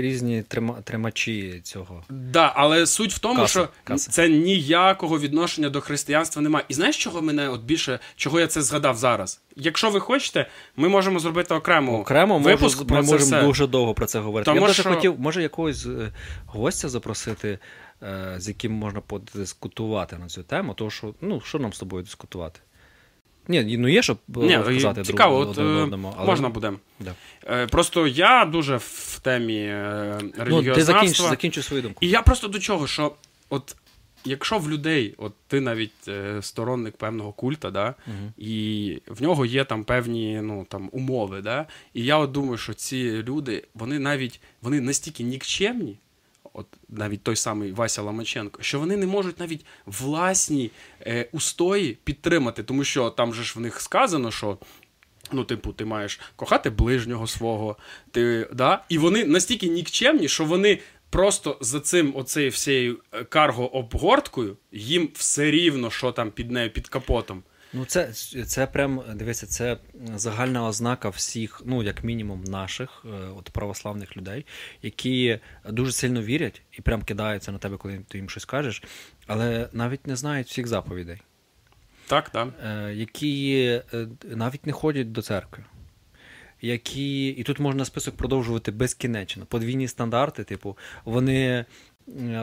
[SPEAKER 2] різні тримачі цього.
[SPEAKER 1] Да, але суть в тому, Каса. що Каса. це ніякого відношення до християнства немає. І знаєш, чого мене от більше, чого я це згадав зараз? Якщо ви хочете, ми можемо зробити окремо окремо випуск.
[SPEAKER 2] Можу, ми можемо дуже довго про це говорити. Тому я що... хотів, може, якогось е, гостя запросити. Е, з яким можна подискутувати на цю тему, тому що ну що нам з тобою дискутувати? Ні, ну є, щоб
[SPEAKER 1] Ні, сказати цікаво, друг, от, один одному. Але... Можна буде. Да. Е, просто я дуже в темі релігіознавства. Ну,
[SPEAKER 2] Ти закінч, закінчу свою думку.
[SPEAKER 1] І я просто до чого, що от якщо в людей, от ти навіть е, сторонник певного культа, да, угу. і в нього є там певні ну, там, умови, да, і я от думаю, що ці люди, вони навіть вони настільки нікчемні, от навіть той самий Вася Ламаченко, що вони не можуть навіть власні е, устої підтримати, тому що там же ж в них сказано, що. Ну, типу, ти маєш кохати ближнього свого, ти, да? і вони настільки нікчемні, що вони просто за цим оцею всією е, карго-обгорткою їм все рівно, що там під нею, під капотом.
[SPEAKER 2] Ну, це це прям дивися, це загальна ознака всіх, ну як мінімум, наших е, от православних людей, які дуже сильно вірять і прям кидаються на тебе, коли ти їм щось кажеш, але навіть не знають всіх заповідей.
[SPEAKER 1] Так, так.
[SPEAKER 2] Е, які е, навіть не ходять до церкви. Які, І тут можна список продовжувати безкінечно. Подвійні стандарти, типу, вони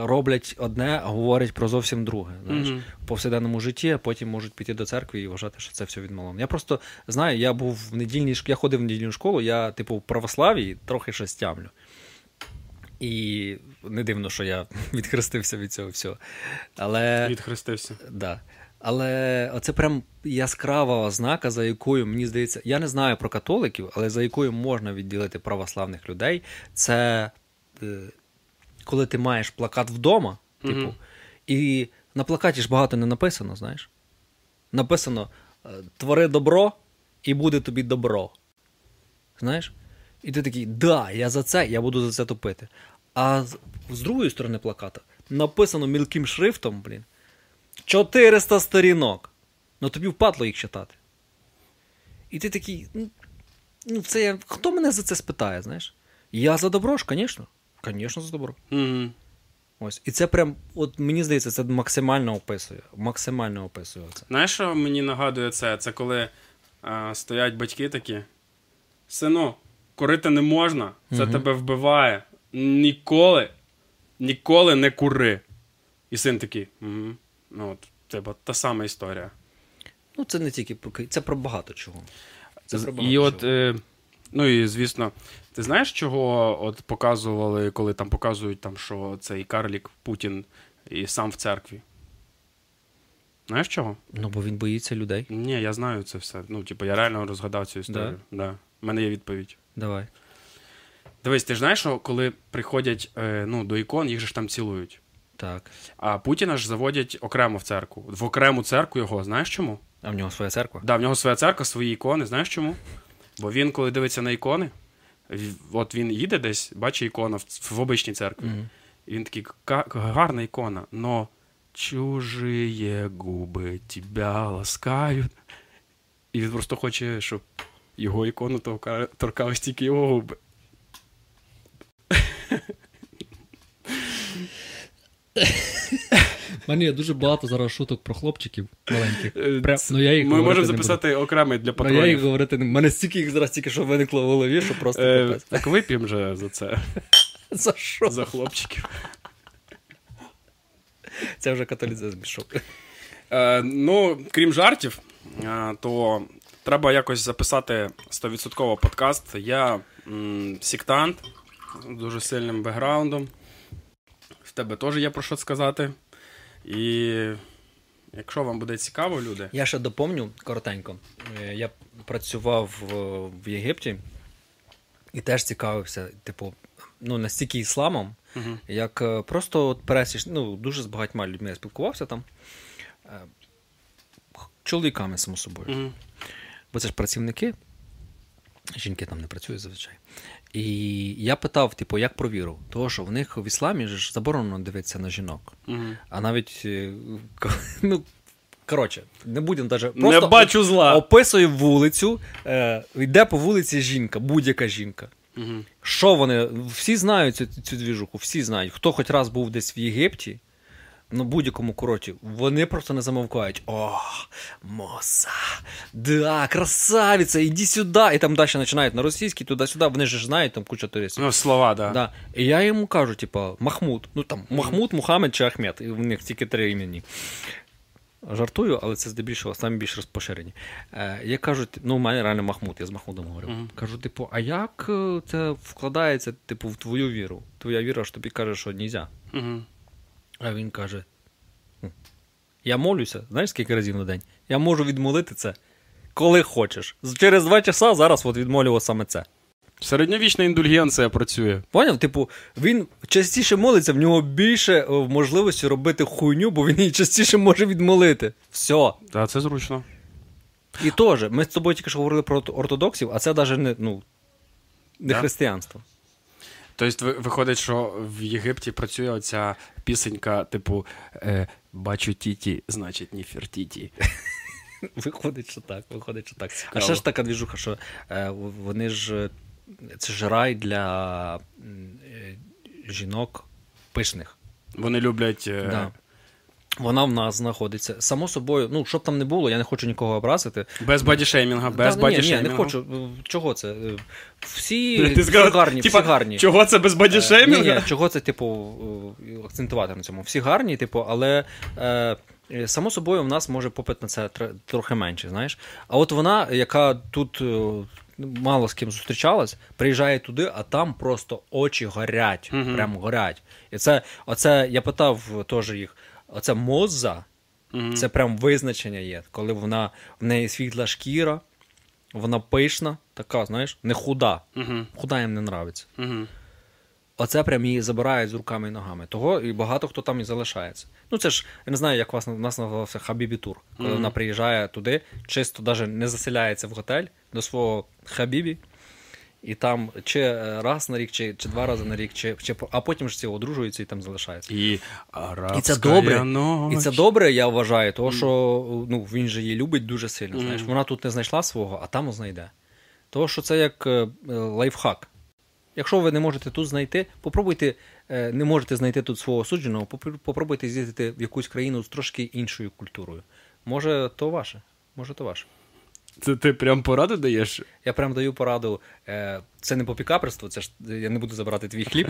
[SPEAKER 2] роблять одне, а говорять про зовсім друге. Знаєш, mm-hmm. в повсякденному житті, а потім можуть піти до церкви і вважати, що це все відмовлено. Я просто знаю, я був в недільній школі, я ходив в недільну школу, я, типу, в православі трохи щось тямлю. І не дивно, що я відхрестився від цього всього. Але...
[SPEAKER 1] Відхрестився.
[SPEAKER 2] Да. Але це прям яскрава ознака, за якою, мені здається, я не знаю про католиків, але за якою можна відділити православних людей, це е, коли ти маєш плакат вдома, типу, і на плакаті ж багато не написано, знаєш. Написано: «Е, твори добро, і буде тобі добро. Знаєш? І ти такий, да, я за це, я буду за це топити. А з, з другої сторони плаката написано мілким шрифтом, блін. 400 сторінок. Ну тобі впадло їх читати. І ти такий. ну, ну це я, Хто мене за це спитає, знаєш? Я за добро ж, звісно. Звісно, за добро.
[SPEAKER 1] Mm-hmm.
[SPEAKER 2] Ось. І це прям, от мені здається, це максимально описує. Максимально описує це.
[SPEAKER 1] Знаєш, що мені нагадує це? Це коли а, стоять батьки такі. Сину, курити не можна, це mm тебе вбиває. Ніколи, ніколи не кури. І син такий. Угу. Ну, от, типа, та сама історія.
[SPEAKER 2] Ну, це не тільки про це про багато чого. Це про
[SPEAKER 1] багато І чого. от, е, ну і звісно, ти знаєш, чого от показували, коли там показують, там, що цей Карлік Путін і сам в церкві? Знаєш чого?
[SPEAKER 2] Ну, бо він боїться людей.
[SPEAKER 1] Ні, я знаю це все. Ну, типу, я реально розгадав цю історію. Да? Да. У мене є відповідь.
[SPEAKER 2] Давай.
[SPEAKER 1] Дивись, ти ж знаєш, що коли приходять е, ну, до ікон, їх же ж там цілують.
[SPEAKER 2] Так.
[SPEAKER 1] А Путіна ж заводять окремо в церкву. В окрему церкву його, знаєш чому?
[SPEAKER 2] А в нього своя церква?
[SPEAKER 1] Так, да, в нього своя церква, свої ікони. Знаєш чому? Бо він, коли дивиться на ікони, от він їде десь, бачить ікону в, в обичній церкві. Mm-hmm. І він такий гарна ікона, но чужі губи тебе ласкають. І він просто хоче, щоб його ікону торкались тільки його губи.
[SPEAKER 2] У мене є дуже багато зараз шуток про хлопчиків маленьких. Е, Прям, ну, я їх
[SPEAKER 1] Ми можемо записати окремий для патронів.
[SPEAKER 2] Ну, я їх говорити не У мене стільки їх зараз тільки що виникло в голові, що просто
[SPEAKER 1] е. Так вип'ємо вже за це.
[SPEAKER 2] За що?
[SPEAKER 1] За хлопчиків.
[SPEAKER 2] Це вже католіцизм пішов.
[SPEAKER 1] Е, ну, крім жартів, е, то треба якось записати 100% подкаст. Я м, сектант з дуже сильним бекграундом тебе теж є про що сказати. І якщо вам буде цікаво, люди.
[SPEAKER 2] Я ще доповню коротенько. Е, я працював в Єгипті і теж цікавився, типу, ну, настільки ісламом, uh як е, просто пересіч, ну, дуже з багатьма людьми я спілкувався там. Е, чоловіками, само собою. uh Бо це ж працівники, жінки там не працюють зазвичай. І я питав, типу, як про віру? Тому що в них в ісламі ж заборонено дивитися на жінок. Угу. А навіть е, ну, коротше, не будемо навіть просто
[SPEAKER 1] не бачу зла.
[SPEAKER 2] описую вулицю, е, йде по вулиці жінка, будь-яка жінка. Угу. Що вони? Всі знають цю цю двіжуху, всі знають. Хто хоч раз був десь в Єгипті, на будь-якому куроті, вони просто не замовкають. О, моса, да, красавиця, іди сюди. І там далі починають на російській, туди-сюди, вони ж знають там куча туристів.
[SPEAKER 1] Ну, слова, да.
[SPEAKER 2] да. І я йому кажу, типу, Махмуд. Ну там Махмуд, Мухаммед чи Ахмед. І в них тільки три імені. Жартую, але це здебільшого самі більш розпоширені. Е, Я кажу, ну, у мене реально Махмуд, я з Махмудом говорю. Uh-huh. Кажу, типу, а як е, це вкладається типу, в твою віру? Твоя віра ж тобі каже, що нельзя. Uh-huh. А він каже: Я молюся, знаєш, скільки разів на день? Я можу відмолити це, коли хочеш. Через два часа зараз от відмолював саме це.
[SPEAKER 1] Середньовічна індульгенція працює.
[SPEAKER 2] Поняв? Типу, він частіше молиться, в нього більше е, можливості робити хуйню, бо він її частіше може відмолити. Все.
[SPEAKER 1] Так, це зручно.
[SPEAKER 2] І теж, ми з тобою тільки що говорили про ортодоксів, а це навіть не ну, не да? християнство.
[SPEAKER 1] Тобто, виходить, що в Єгипті працює оця пісенька, типу, е, бачу тіті, значить, ні фертіті.
[SPEAKER 2] Виходить, що так, виходить, що так.
[SPEAKER 1] Цікаво.
[SPEAKER 2] А ще ж така двіжуха, що е, вони ж це ж рай для е, жінок пишних.
[SPEAKER 1] Вони люблять.
[SPEAKER 2] Да. Вона в нас знаходиться. Само собою, ну, щоб там не було, я не хочу нікого образити.
[SPEAKER 1] Без бодішеймінга, без
[SPEAKER 2] да,
[SPEAKER 1] бодішеймінгу.
[SPEAKER 2] Ні, ні, не хочу. Чого це? Всі,
[SPEAKER 1] Ти
[SPEAKER 2] всі
[SPEAKER 1] сказав,
[SPEAKER 2] гарні,
[SPEAKER 1] типа,
[SPEAKER 2] всі гарні.
[SPEAKER 1] Чого це без бодішеймінга?
[SPEAKER 2] Ні, ні, чого це, типу, акцентувати на цьому? Всі гарні, типу, але. Е, Само собою, в нас може попит на це трохи менше, знаєш. А от вона, яка тут мало з ким зустрічалась, приїжджає туди, а там просто очі горять, uh прямо горять. І це, оце, я питав теж їх, оце моза, uh це прям визначення є, коли вона в неї світла шкіра, вона пишна, така, знаєш, не худа.
[SPEAKER 1] uh
[SPEAKER 2] Худа їм не нравиться.
[SPEAKER 1] uh
[SPEAKER 2] Оце прям її забирають з руками і ногами. Того і багато хто там і залишається. Ну це ж я не знаю, як вас у нас називався Хабібі Тур, коли mm-hmm. вона приїжджає туди, чисто навіть не заселяється в готель до свого Хабібі, і там чи раз на рік, чи чи два рази на рік, чи, чи а потім ж ці одружуються і там залишаються.
[SPEAKER 1] І
[SPEAKER 2] і це добре. І це добре, я вважаю, тому що ну, він же її любить дуже сильно. Знаєш, вона тут не знайшла свого, а там знайде. Тому що це як е, лайфхак. Якщо ви не можете тут знайти, попробуйте, е, не можете знайти тут свого судженого, попробуйте з'їздити в якусь країну з трошки іншою культурою. Може, то ваше. Може, то ваше.
[SPEAKER 1] Це ти прям пораду даєш?
[SPEAKER 2] Я прям даю пораду. Е, це не по пікаперству, це ж я не буду забирати твій хліб.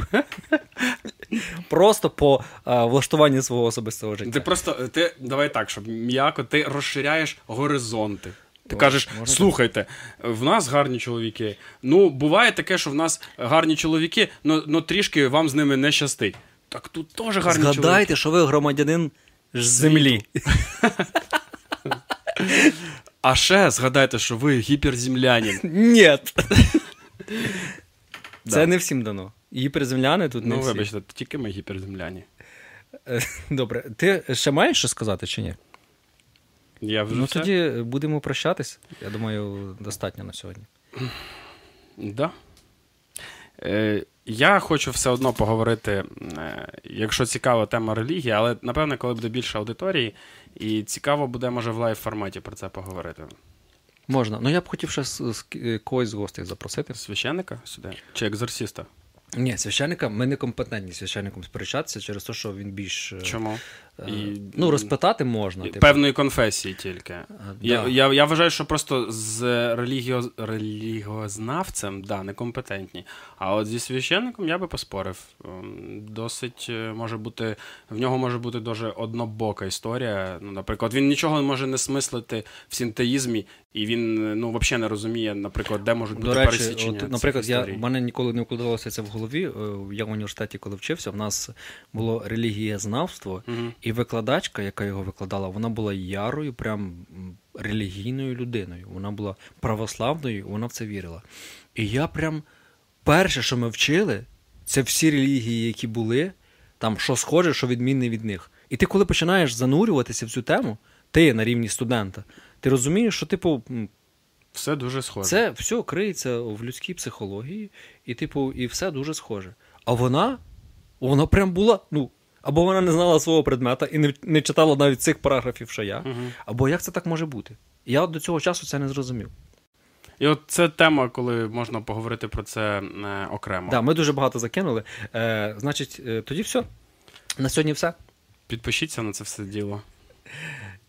[SPEAKER 2] Просто по влаштуванню свого особистого життя.
[SPEAKER 1] Ти просто ти давай так, щоб м'яко ти розширяєш горизонти. Ти кажеш, слухайте, в нас гарні чоловіки. Ну, буває таке, що в нас гарні чоловіки, але трішки вам з ними не щастить. Так тут теж гарні
[SPEAKER 2] Згадайте,
[SPEAKER 1] чоловіки.
[SPEAKER 2] Згадайте, що ви громадянин землі.
[SPEAKER 1] А ще згадайте, що ви гіперземлянин.
[SPEAKER 2] Ні. Це не всім дано. Гіперземляни тут не
[SPEAKER 1] Ну,
[SPEAKER 2] всі.
[SPEAKER 1] вибачте, тільки ми гіперземляні.
[SPEAKER 2] Добре, ти ще маєш що сказати чи ні?
[SPEAKER 1] Я вже
[SPEAKER 2] Ну
[SPEAKER 1] все?
[SPEAKER 2] тоді будемо прощатись. Я думаю, достатньо на сьогодні.
[SPEAKER 1] Да. Е, Я хочу все одно поговорити, е, якщо цікава тема релігії, але напевно, коли буде більше аудиторії, і цікаво буде, може, в live форматі про це поговорити.
[SPEAKER 2] Можна. Ну я б хотів ще з, з когось з гостей запросити.
[SPEAKER 1] Священника сюди? Чи екзорсиста?
[SPEAKER 2] Ні, священника ми не компетентні священником сперечатися через те, що він більш.
[SPEAKER 1] Чому?
[SPEAKER 2] І... Ну, розпитати можна. Типу.
[SPEAKER 1] Певної конфесії тільки.
[SPEAKER 2] А,
[SPEAKER 1] я
[SPEAKER 2] да.
[SPEAKER 1] я, я вважаю, що просто з релігіо... релігіознавцем да, некомпетентні. А от зі священником я би поспорив. Досить може бути, в нього може бути дуже однобока історія. Ну, Наприклад, він нічого може не смислити в синтеїзмі, і він ну, взагалі не розуміє, наприклад, де можуть бути
[SPEAKER 2] До речі,
[SPEAKER 1] пересічення.
[SPEAKER 2] От, наприклад, я, в мене ніколи не вкладалося це в голові. Я в університеті, коли вчився, в нас було релігієзнавство.
[SPEAKER 1] Угу.
[SPEAKER 2] І викладачка, яка його викладала, вона була ярою, прям релігійною людиною. Вона була православною, вона в це вірила. І я прям перше, що ми вчили, це всі релігії, які були, там що схоже, що відмінне від них. І ти, коли починаєш занурюватися в цю тему, ти на рівні студента, ти розумієш, що, типу,
[SPEAKER 1] все дуже схоже.
[SPEAKER 2] Це все криється в людській психології, і, типу, і все дуже схоже. А вона, вона прям була, ну. Або вона не знала свого предмета і не не читала навіть цих параграфів, що я,
[SPEAKER 1] uh-huh.
[SPEAKER 2] або як це так може бути? Я до цього часу це не зрозумів.
[SPEAKER 1] І от це тема, коли можна поговорити про це е, окремо.
[SPEAKER 2] Так, да, ми дуже багато закинули. Е, Значить, е, тоді все. На сьогодні все.
[SPEAKER 1] Підпишіться на це все діло.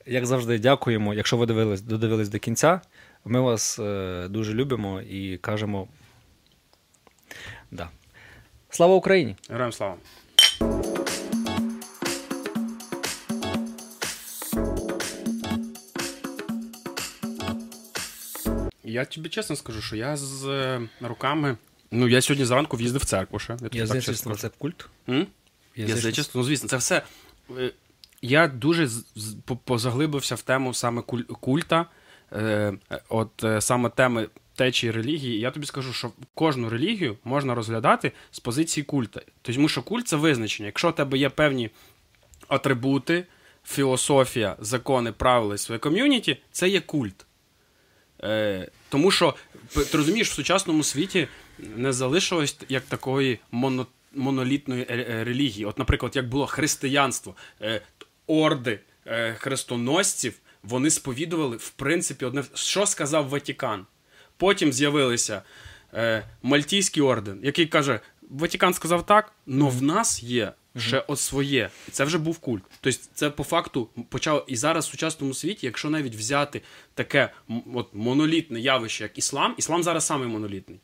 [SPEAKER 2] Як завжди, дякуємо. Якщо ви дивились, додивились до кінця, ми вас е, дуже любимо і кажемо. Да. Слава Україні!
[SPEAKER 1] Героям слава! Я тобі чесно скажу, що я з е, руками. Ну, я сьогодні зранку в'їздив в церкву ще. Я
[SPEAKER 2] Язичество це культ?
[SPEAKER 1] Язичество, ну звісно, це все. Я дуже позаглибився в тему саме культа, от саме теми течії релігії. Я тобі скажу, що кожну релігію можна розглядати з позиції культа. Тому що культ це визначення. Якщо у тебе є певні атрибути, філософія, закони, правила своє ком'юніті, це є культ. Е, Тому що, ти розумієш, в сучасному світі не залишилось як такої моно, монолітної релігії. От, наприклад, як було християнство, е, орди е, хрестоносців, вони сповідували, в принципі, одне, що сказав Ватікан. Потім з'явилися е, Мальтійський орден, який каже: Ватікан сказав так, але в нас є ще от своє. І це вже був культ. Тобто, це по факту почав і зараз в сучасному світі, якщо навіть взяти таке от монолітне явище, як іслам, іслам зараз самий монолітний.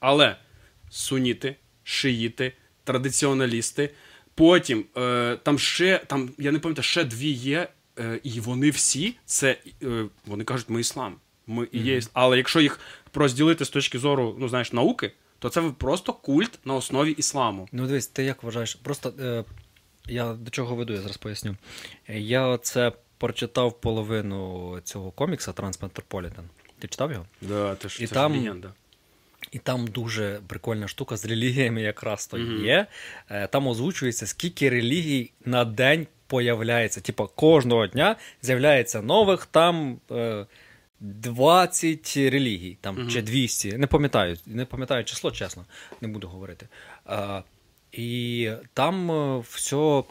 [SPEAKER 1] Але суніти, шиїти, традиціоналісти. Потім е, там ще, там, я не пам'ятаю, ще дві є, е, і вони всі це е, вони кажуть, ми іслам. Ми і є, mm-hmm. Але якщо їх розділити з точки зору ну, знаєш, науки, то це просто культ на основі ісламу.
[SPEAKER 2] Ну, дивись, ти як вважаєш? Просто е, я до чого веду, я зараз поясню. Я це прочитав половину цього комікса Трансметрополітен. Ти читав його?
[SPEAKER 1] Да, ти ж,
[SPEAKER 2] і
[SPEAKER 1] це
[SPEAKER 2] там,
[SPEAKER 1] легенда.
[SPEAKER 2] І там дуже прикольна штука з релігіями якраз то mm-hmm. є. Е, там озвучується, скільки релігій на день появляється. Типа кожного дня з'являється нових там. Е, 20 релігій, там uh-huh. чи 200, не пам'ятаю, не пам'ятаю число, чесно, не буду говорити. А, І там е, все,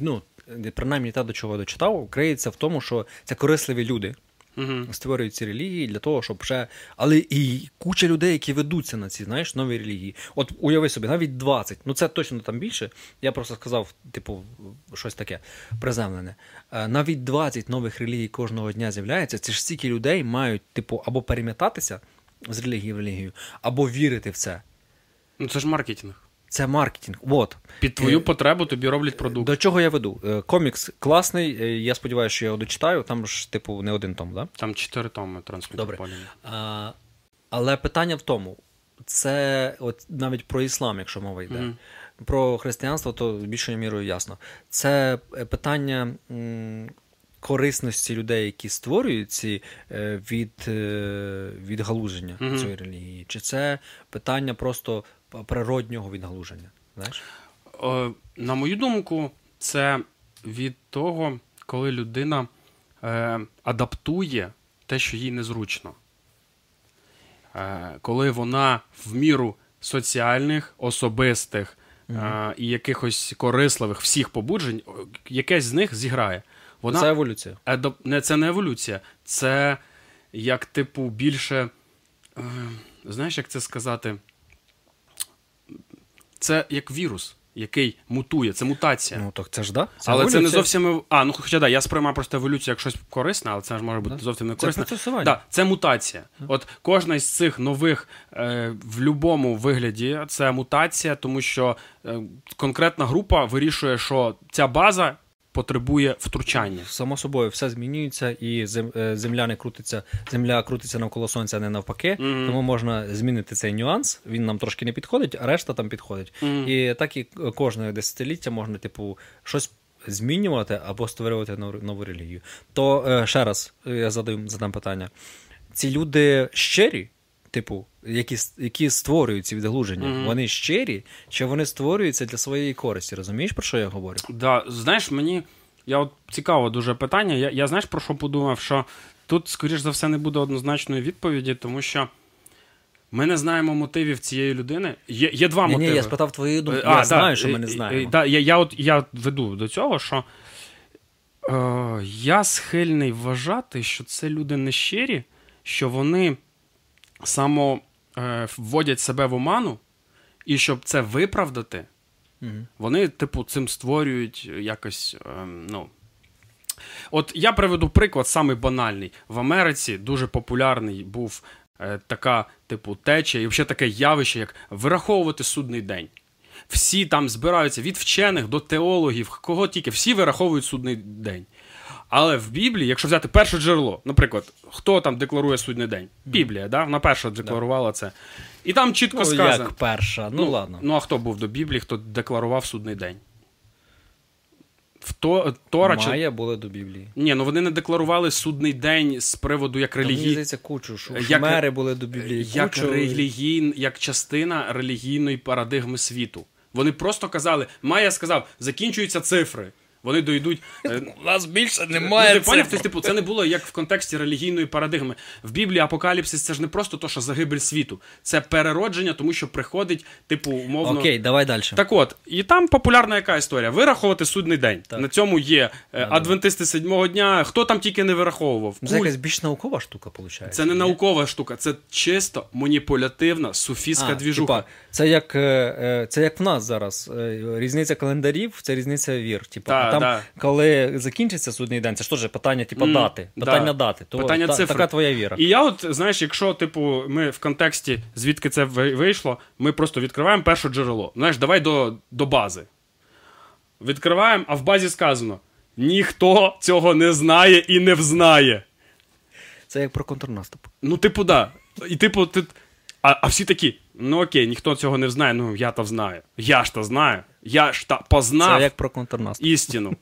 [SPEAKER 2] ну, принаймні те, до чого дочитав, криється в тому, що це корисливі люди. Угу. Створюють ці релігії для того, щоб ще. Але і куча людей, які ведуться на ці знаєш, нові релігії. От уяви собі, навіть 20. Ну це точно там більше. Я просто сказав, типу, щось таке приземлене. Е, навіть 20 нових релігій кожного дня з'являється. Це ж стільки людей мають, типу, або перемітатися з релігії в релігію, або вірити в це.
[SPEAKER 1] Ну це ж маркетинг.
[SPEAKER 2] Це маркетинг. От.
[SPEAKER 1] Під твою е, потребу тобі роблять продукт.
[SPEAKER 2] До чого я веду? Е, комікс класний, е, я сподіваюся, що я його дочитаю. Там ж, типу, не один том, да?
[SPEAKER 1] Там чотири томи
[SPEAKER 2] Добре. А, Але питання в тому: це от навіть про іслам, якщо мова йде. Mm-hmm. Про християнство, то більшою мірою ясно. Це питання. Корисності людей, які створюють ці від відгалуження mm-hmm. цієї релігії, чи це питання просто природнього відгалуження? Знаєш?
[SPEAKER 1] На мою думку, це від того, коли людина е, адаптує те, що їй незручно. Е, Коли вона в міру соціальних, особистих е, і якихось корисливих всіх побуджень, якесь з них зіграє.
[SPEAKER 2] Вона, Це еволюція.
[SPEAKER 1] Едап... Не, Це не еволюція, це як, типу, більше. Е, знаєш, як це сказати? Це як вірус, який мутує, це мутація.
[SPEAKER 2] Ну так це ж да.
[SPEAKER 1] Це але еволюція. це не зовсім. А, ну хоча да, я сприймаю просто еволюцію як щось корисне, але це ж може бути да. зовсім не корисне.
[SPEAKER 2] Це
[SPEAKER 1] да, це мутація. Да. От кожна з цих нових е, в будь-якому вигляді це мутація, тому що е, конкретна група вирішує, що ця база потребує втручання.
[SPEAKER 2] Само собою, все змінюється, і е, земля не крутиться, земля крутиться навколо сонця, а не навпаки. Mm-hmm. Тому можна змінити цей нюанс. Він нам трошки не підходить, а решта там підходить. Mm-hmm. І так і кожне десятиліття можна, типу, щось. Змінювати або створювати нову, нову релігію. То е, ще раз я задаю задам питання: ці люди щирі, типу, які які створюють ці відгалуження, mm-hmm. вони щирі, чи вони створюються для своєї користі? Розумієш, про що я говорю?
[SPEAKER 1] Да, Знаєш, мені я от цікаве дуже питання. Я я знаєш про що подумав? Що тут, скоріш за все, не буде однозначної відповіді, тому що. Ми не знаємо мотивів цієї людини. Є є два
[SPEAKER 2] ні,
[SPEAKER 1] мотиви.
[SPEAKER 2] Ні, Я спитав твої думки. Я да, знаю, що ми не знаємо.
[SPEAKER 1] Да, Я я, от, я веду до цього, що е, я схильний вважати, що це люди нещирі, що вони само е, вводять себе в оману, і щоб це виправдати, mm вони, типу, цим створюють якось. Е, ну... От я приведу приклад, самий банальний. В Америці дуже популярний був е, така, типу, течія, і взагалі таке явище, як вираховувати судний день. Всі там збираються від вчених до теологів, кого тільки, всі вираховують судний день. Але в Біблії, якщо взяти перше джерело, наприклад, хто там декларує судний день? Біблія, да? вона перша декларувала це. І там чітко ну, сказано.
[SPEAKER 2] Як перша, ну, ну ладно.
[SPEAKER 1] Ну а хто був до Біблії, хто декларував судний день? В то, Тора,
[SPEAKER 2] Майя чи... були до Біблії.
[SPEAKER 1] Ні, ну вони не декларували судний день з приводу як релігії. Мені
[SPEAKER 2] здається, кучу. Шумери були до Біблії.
[SPEAKER 1] Як, кучу... релігій... як частина релігійної парадигми світу. Вони просто казали, Майя сказав, закінчуються цифри. Вони дойдуть.
[SPEAKER 2] У нас більше
[SPEAKER 1] Ну, ти? Тобто, типу, це не було як в контексті релігійної парадигми. В Біблії апокаліпсис це ж не просто то, що загибель світу, це переродження, тому що приходить, типу, умовно.
[SPEAKER 2] Окей, давай далі.
[SPEAKER 1] Так от, і там популярна яка історія? Вираховувати судний день.
[SPEAKER 2] Так.
[SPEAKER 1] На цьому є е, адвентисти седьмого дня. Хто там тільки не вираховував?
[SPEAKER 2] Це якась більш наукова штука, виходить.
[SPEAKER 1] Це не наукова штука, це чисто маніпулятивна суфістська двіжуха.
[SPEAKER 2] типа, це як е, е, це як в нас зараз. Е, Різниця календарів, це різниця вір. Типа, там,
[SPEAKER 1] да.
[SPEAKER 2] коли закінчиться судний день, це ж теж питання, типа,
[SPEAKER 1] М,
[SPEAKER 2] дати.
[SPEAKER 1] да.
[SPEAKER 2] Питання дати. То,
[SPEAKER 1] Питання
[SPEAKER 2] та-
[SPEAKER 1] цифри.
[SPEAKER 2] Така твоя віра.
[SPEAKER 1] І я, от, знаєш, якщо, типу, ми в контексті, звідки це вийшло, ми просто відкриваємо перше джерело. Знаєш, давай до, до бази. Відкриваємо, а в базі сказано: ніхто цього не знає і не взнає.
[SPEAKER 2] Це як про контрнаступ.
[SPEAKER 1] Ну, типу, да. І типу, ти. А, а всі такі, ну окей, ніхто цього не знає, ну я то знаю. Я ж то знаю. Я ж та познав
[SPEAKER 2] Це як про контрнаступ.
[SPEAKER 1] істину.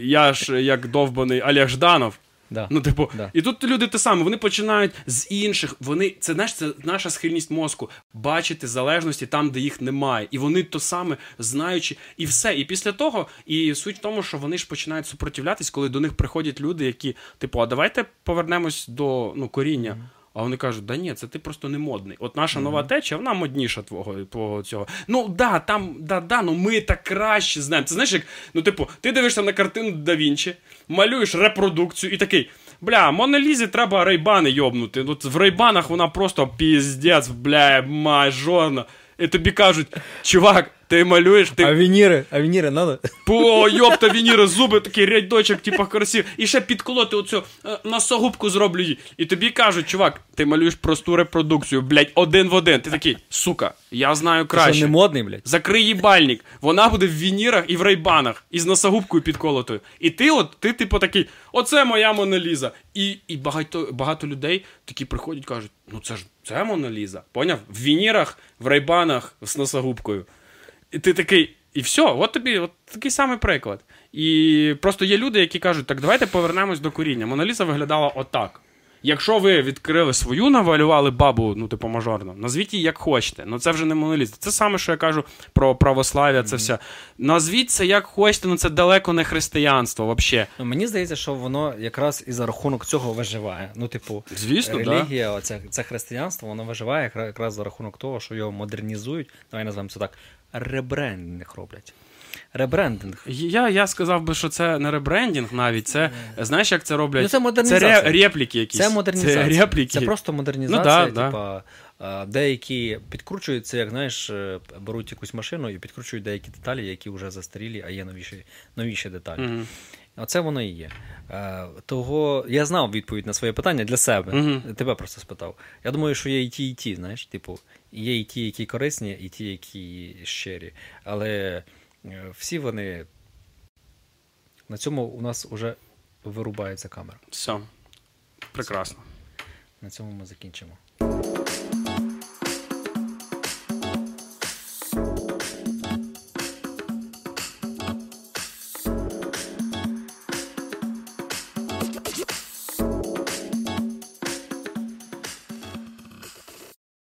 [SPEAKER 1] Я ж як довбаний Олег Жданов.
[SPEAKER 2] Да.
[SPEAKER 1] Ну, типу,
[SPEAKER 2] Да.
[SPEAKER 1] і тут люди те саме, вони починають з інших. Вони це знаєш, це наша схильність мозку бачити залежності там, де їх немає. І вони то саме знаючи, і все. І після того, і суть в тому, що вони ж починають супротивлятись, коли до них приходять люди, які, типу, а давайте повернемось до ну, коріння. А вони кажуть, да ні, це ти просто не модний. От наша нова течія, вона модніша твого, твого цього. Ну да, там, да, да, ну ми так краще знаємо. Це знаєш, як, ну, типу, ти дивишся на картину Да Вінчі, малюєш репродукцію і такий. Бля, Монелізі треба рейбани йобнути. От в рейбанах вона просто піздець, бля, мажорна. І тобі кажуть, чувак, ти малюєш, ти
[SPEAKER 2] А вініри, а вініри надо?
[SPEAKER 1] по йопта вініри, зуби такий рядочок, типа красив. І ще підколоти оцю е, носогубку зроблю їй. І тобі кажуть, чувак, ти малюєш просту репродукцію, блядь, один в один. Ти такий, сука, я знаю
[SPEAKER 2] Ти що,
[SPEAKER 1] краще.
[SPEAKER 2] не модний, блядь?
[SPEAKER 1] Закрий їбальник. Вона буде в вінірах і в рейбанах, із носогубкою підколотою. І ти, от, ти, типу, такий, оце моя Моналіза. І, і багато, багато людей такі приходять кажуть: ну це ж це Моналіза. Поняв? В вінірах, в рейбанах з носогубкою. І ти такий, і все, от тобі от такий самий приклад. І просто є люди, які кажуть, так давайте повернемось до коріння. Моналіза виглядала отак. Якщо ви відкрили свою, навалювали бабу, ну, типу, мажорно, назвіть її як хочете. Ну це вже не моноліт. Це саме, що я кажу про православ'я, це все. Назвіть це як хочете, ну це далеко не християнство, взагалі.
[SPEAKER 2] Ну, мені здається, що воно якраз і за рахунок цього виживає. Ну, типу,
[SPEAKER 1] Звісно, да.
[SPEAKER 2] релігія, оце, це християнство, воно виживає якраз за рахунок того, що його модернізують. Давай назвемо це так. Ребрендинг роблять. Ребрендинг.
[SPEAKER 1] Я, я сказав би, що це не ребрендінг навіть. Це знаєш, як це роблять?
[SPEAKER 2] Ну, це модернізація.
[SPEAKER 1] ре- репліки якісь.
[SPEAKER 2] Це модернізація.
[SPEAKER 1] Це репліки.
[SPEAKER 2] Це просто модернізація.
[SPEAKER 1] Ну, да,
[SPEAKER 2] типа, е, деякі підкручують це, як знаєш, е, беруть якусь машину і підкручують деякі деталі, які вже застарілі, а є новіші, новіші деталі.
[SPEAKER 1] Мгм.
[SPEAKER 2] Оце воно і є. Е, того я знав відповідь на своє питання для себе.
[SPEAKER 1] Мгм.
[SPEAKER 2] Тебе просто спитав. Я думаю, що є і ті, і ті, знаєш, типу, є і ті, які корисні, і ті, які щирі. Але е, всі вони. На цьому у нас вже вирубається камера.
[SPEAKER 1] Все. Прекрасно.
[SPEAKER 2] На цьому ми закінчимо.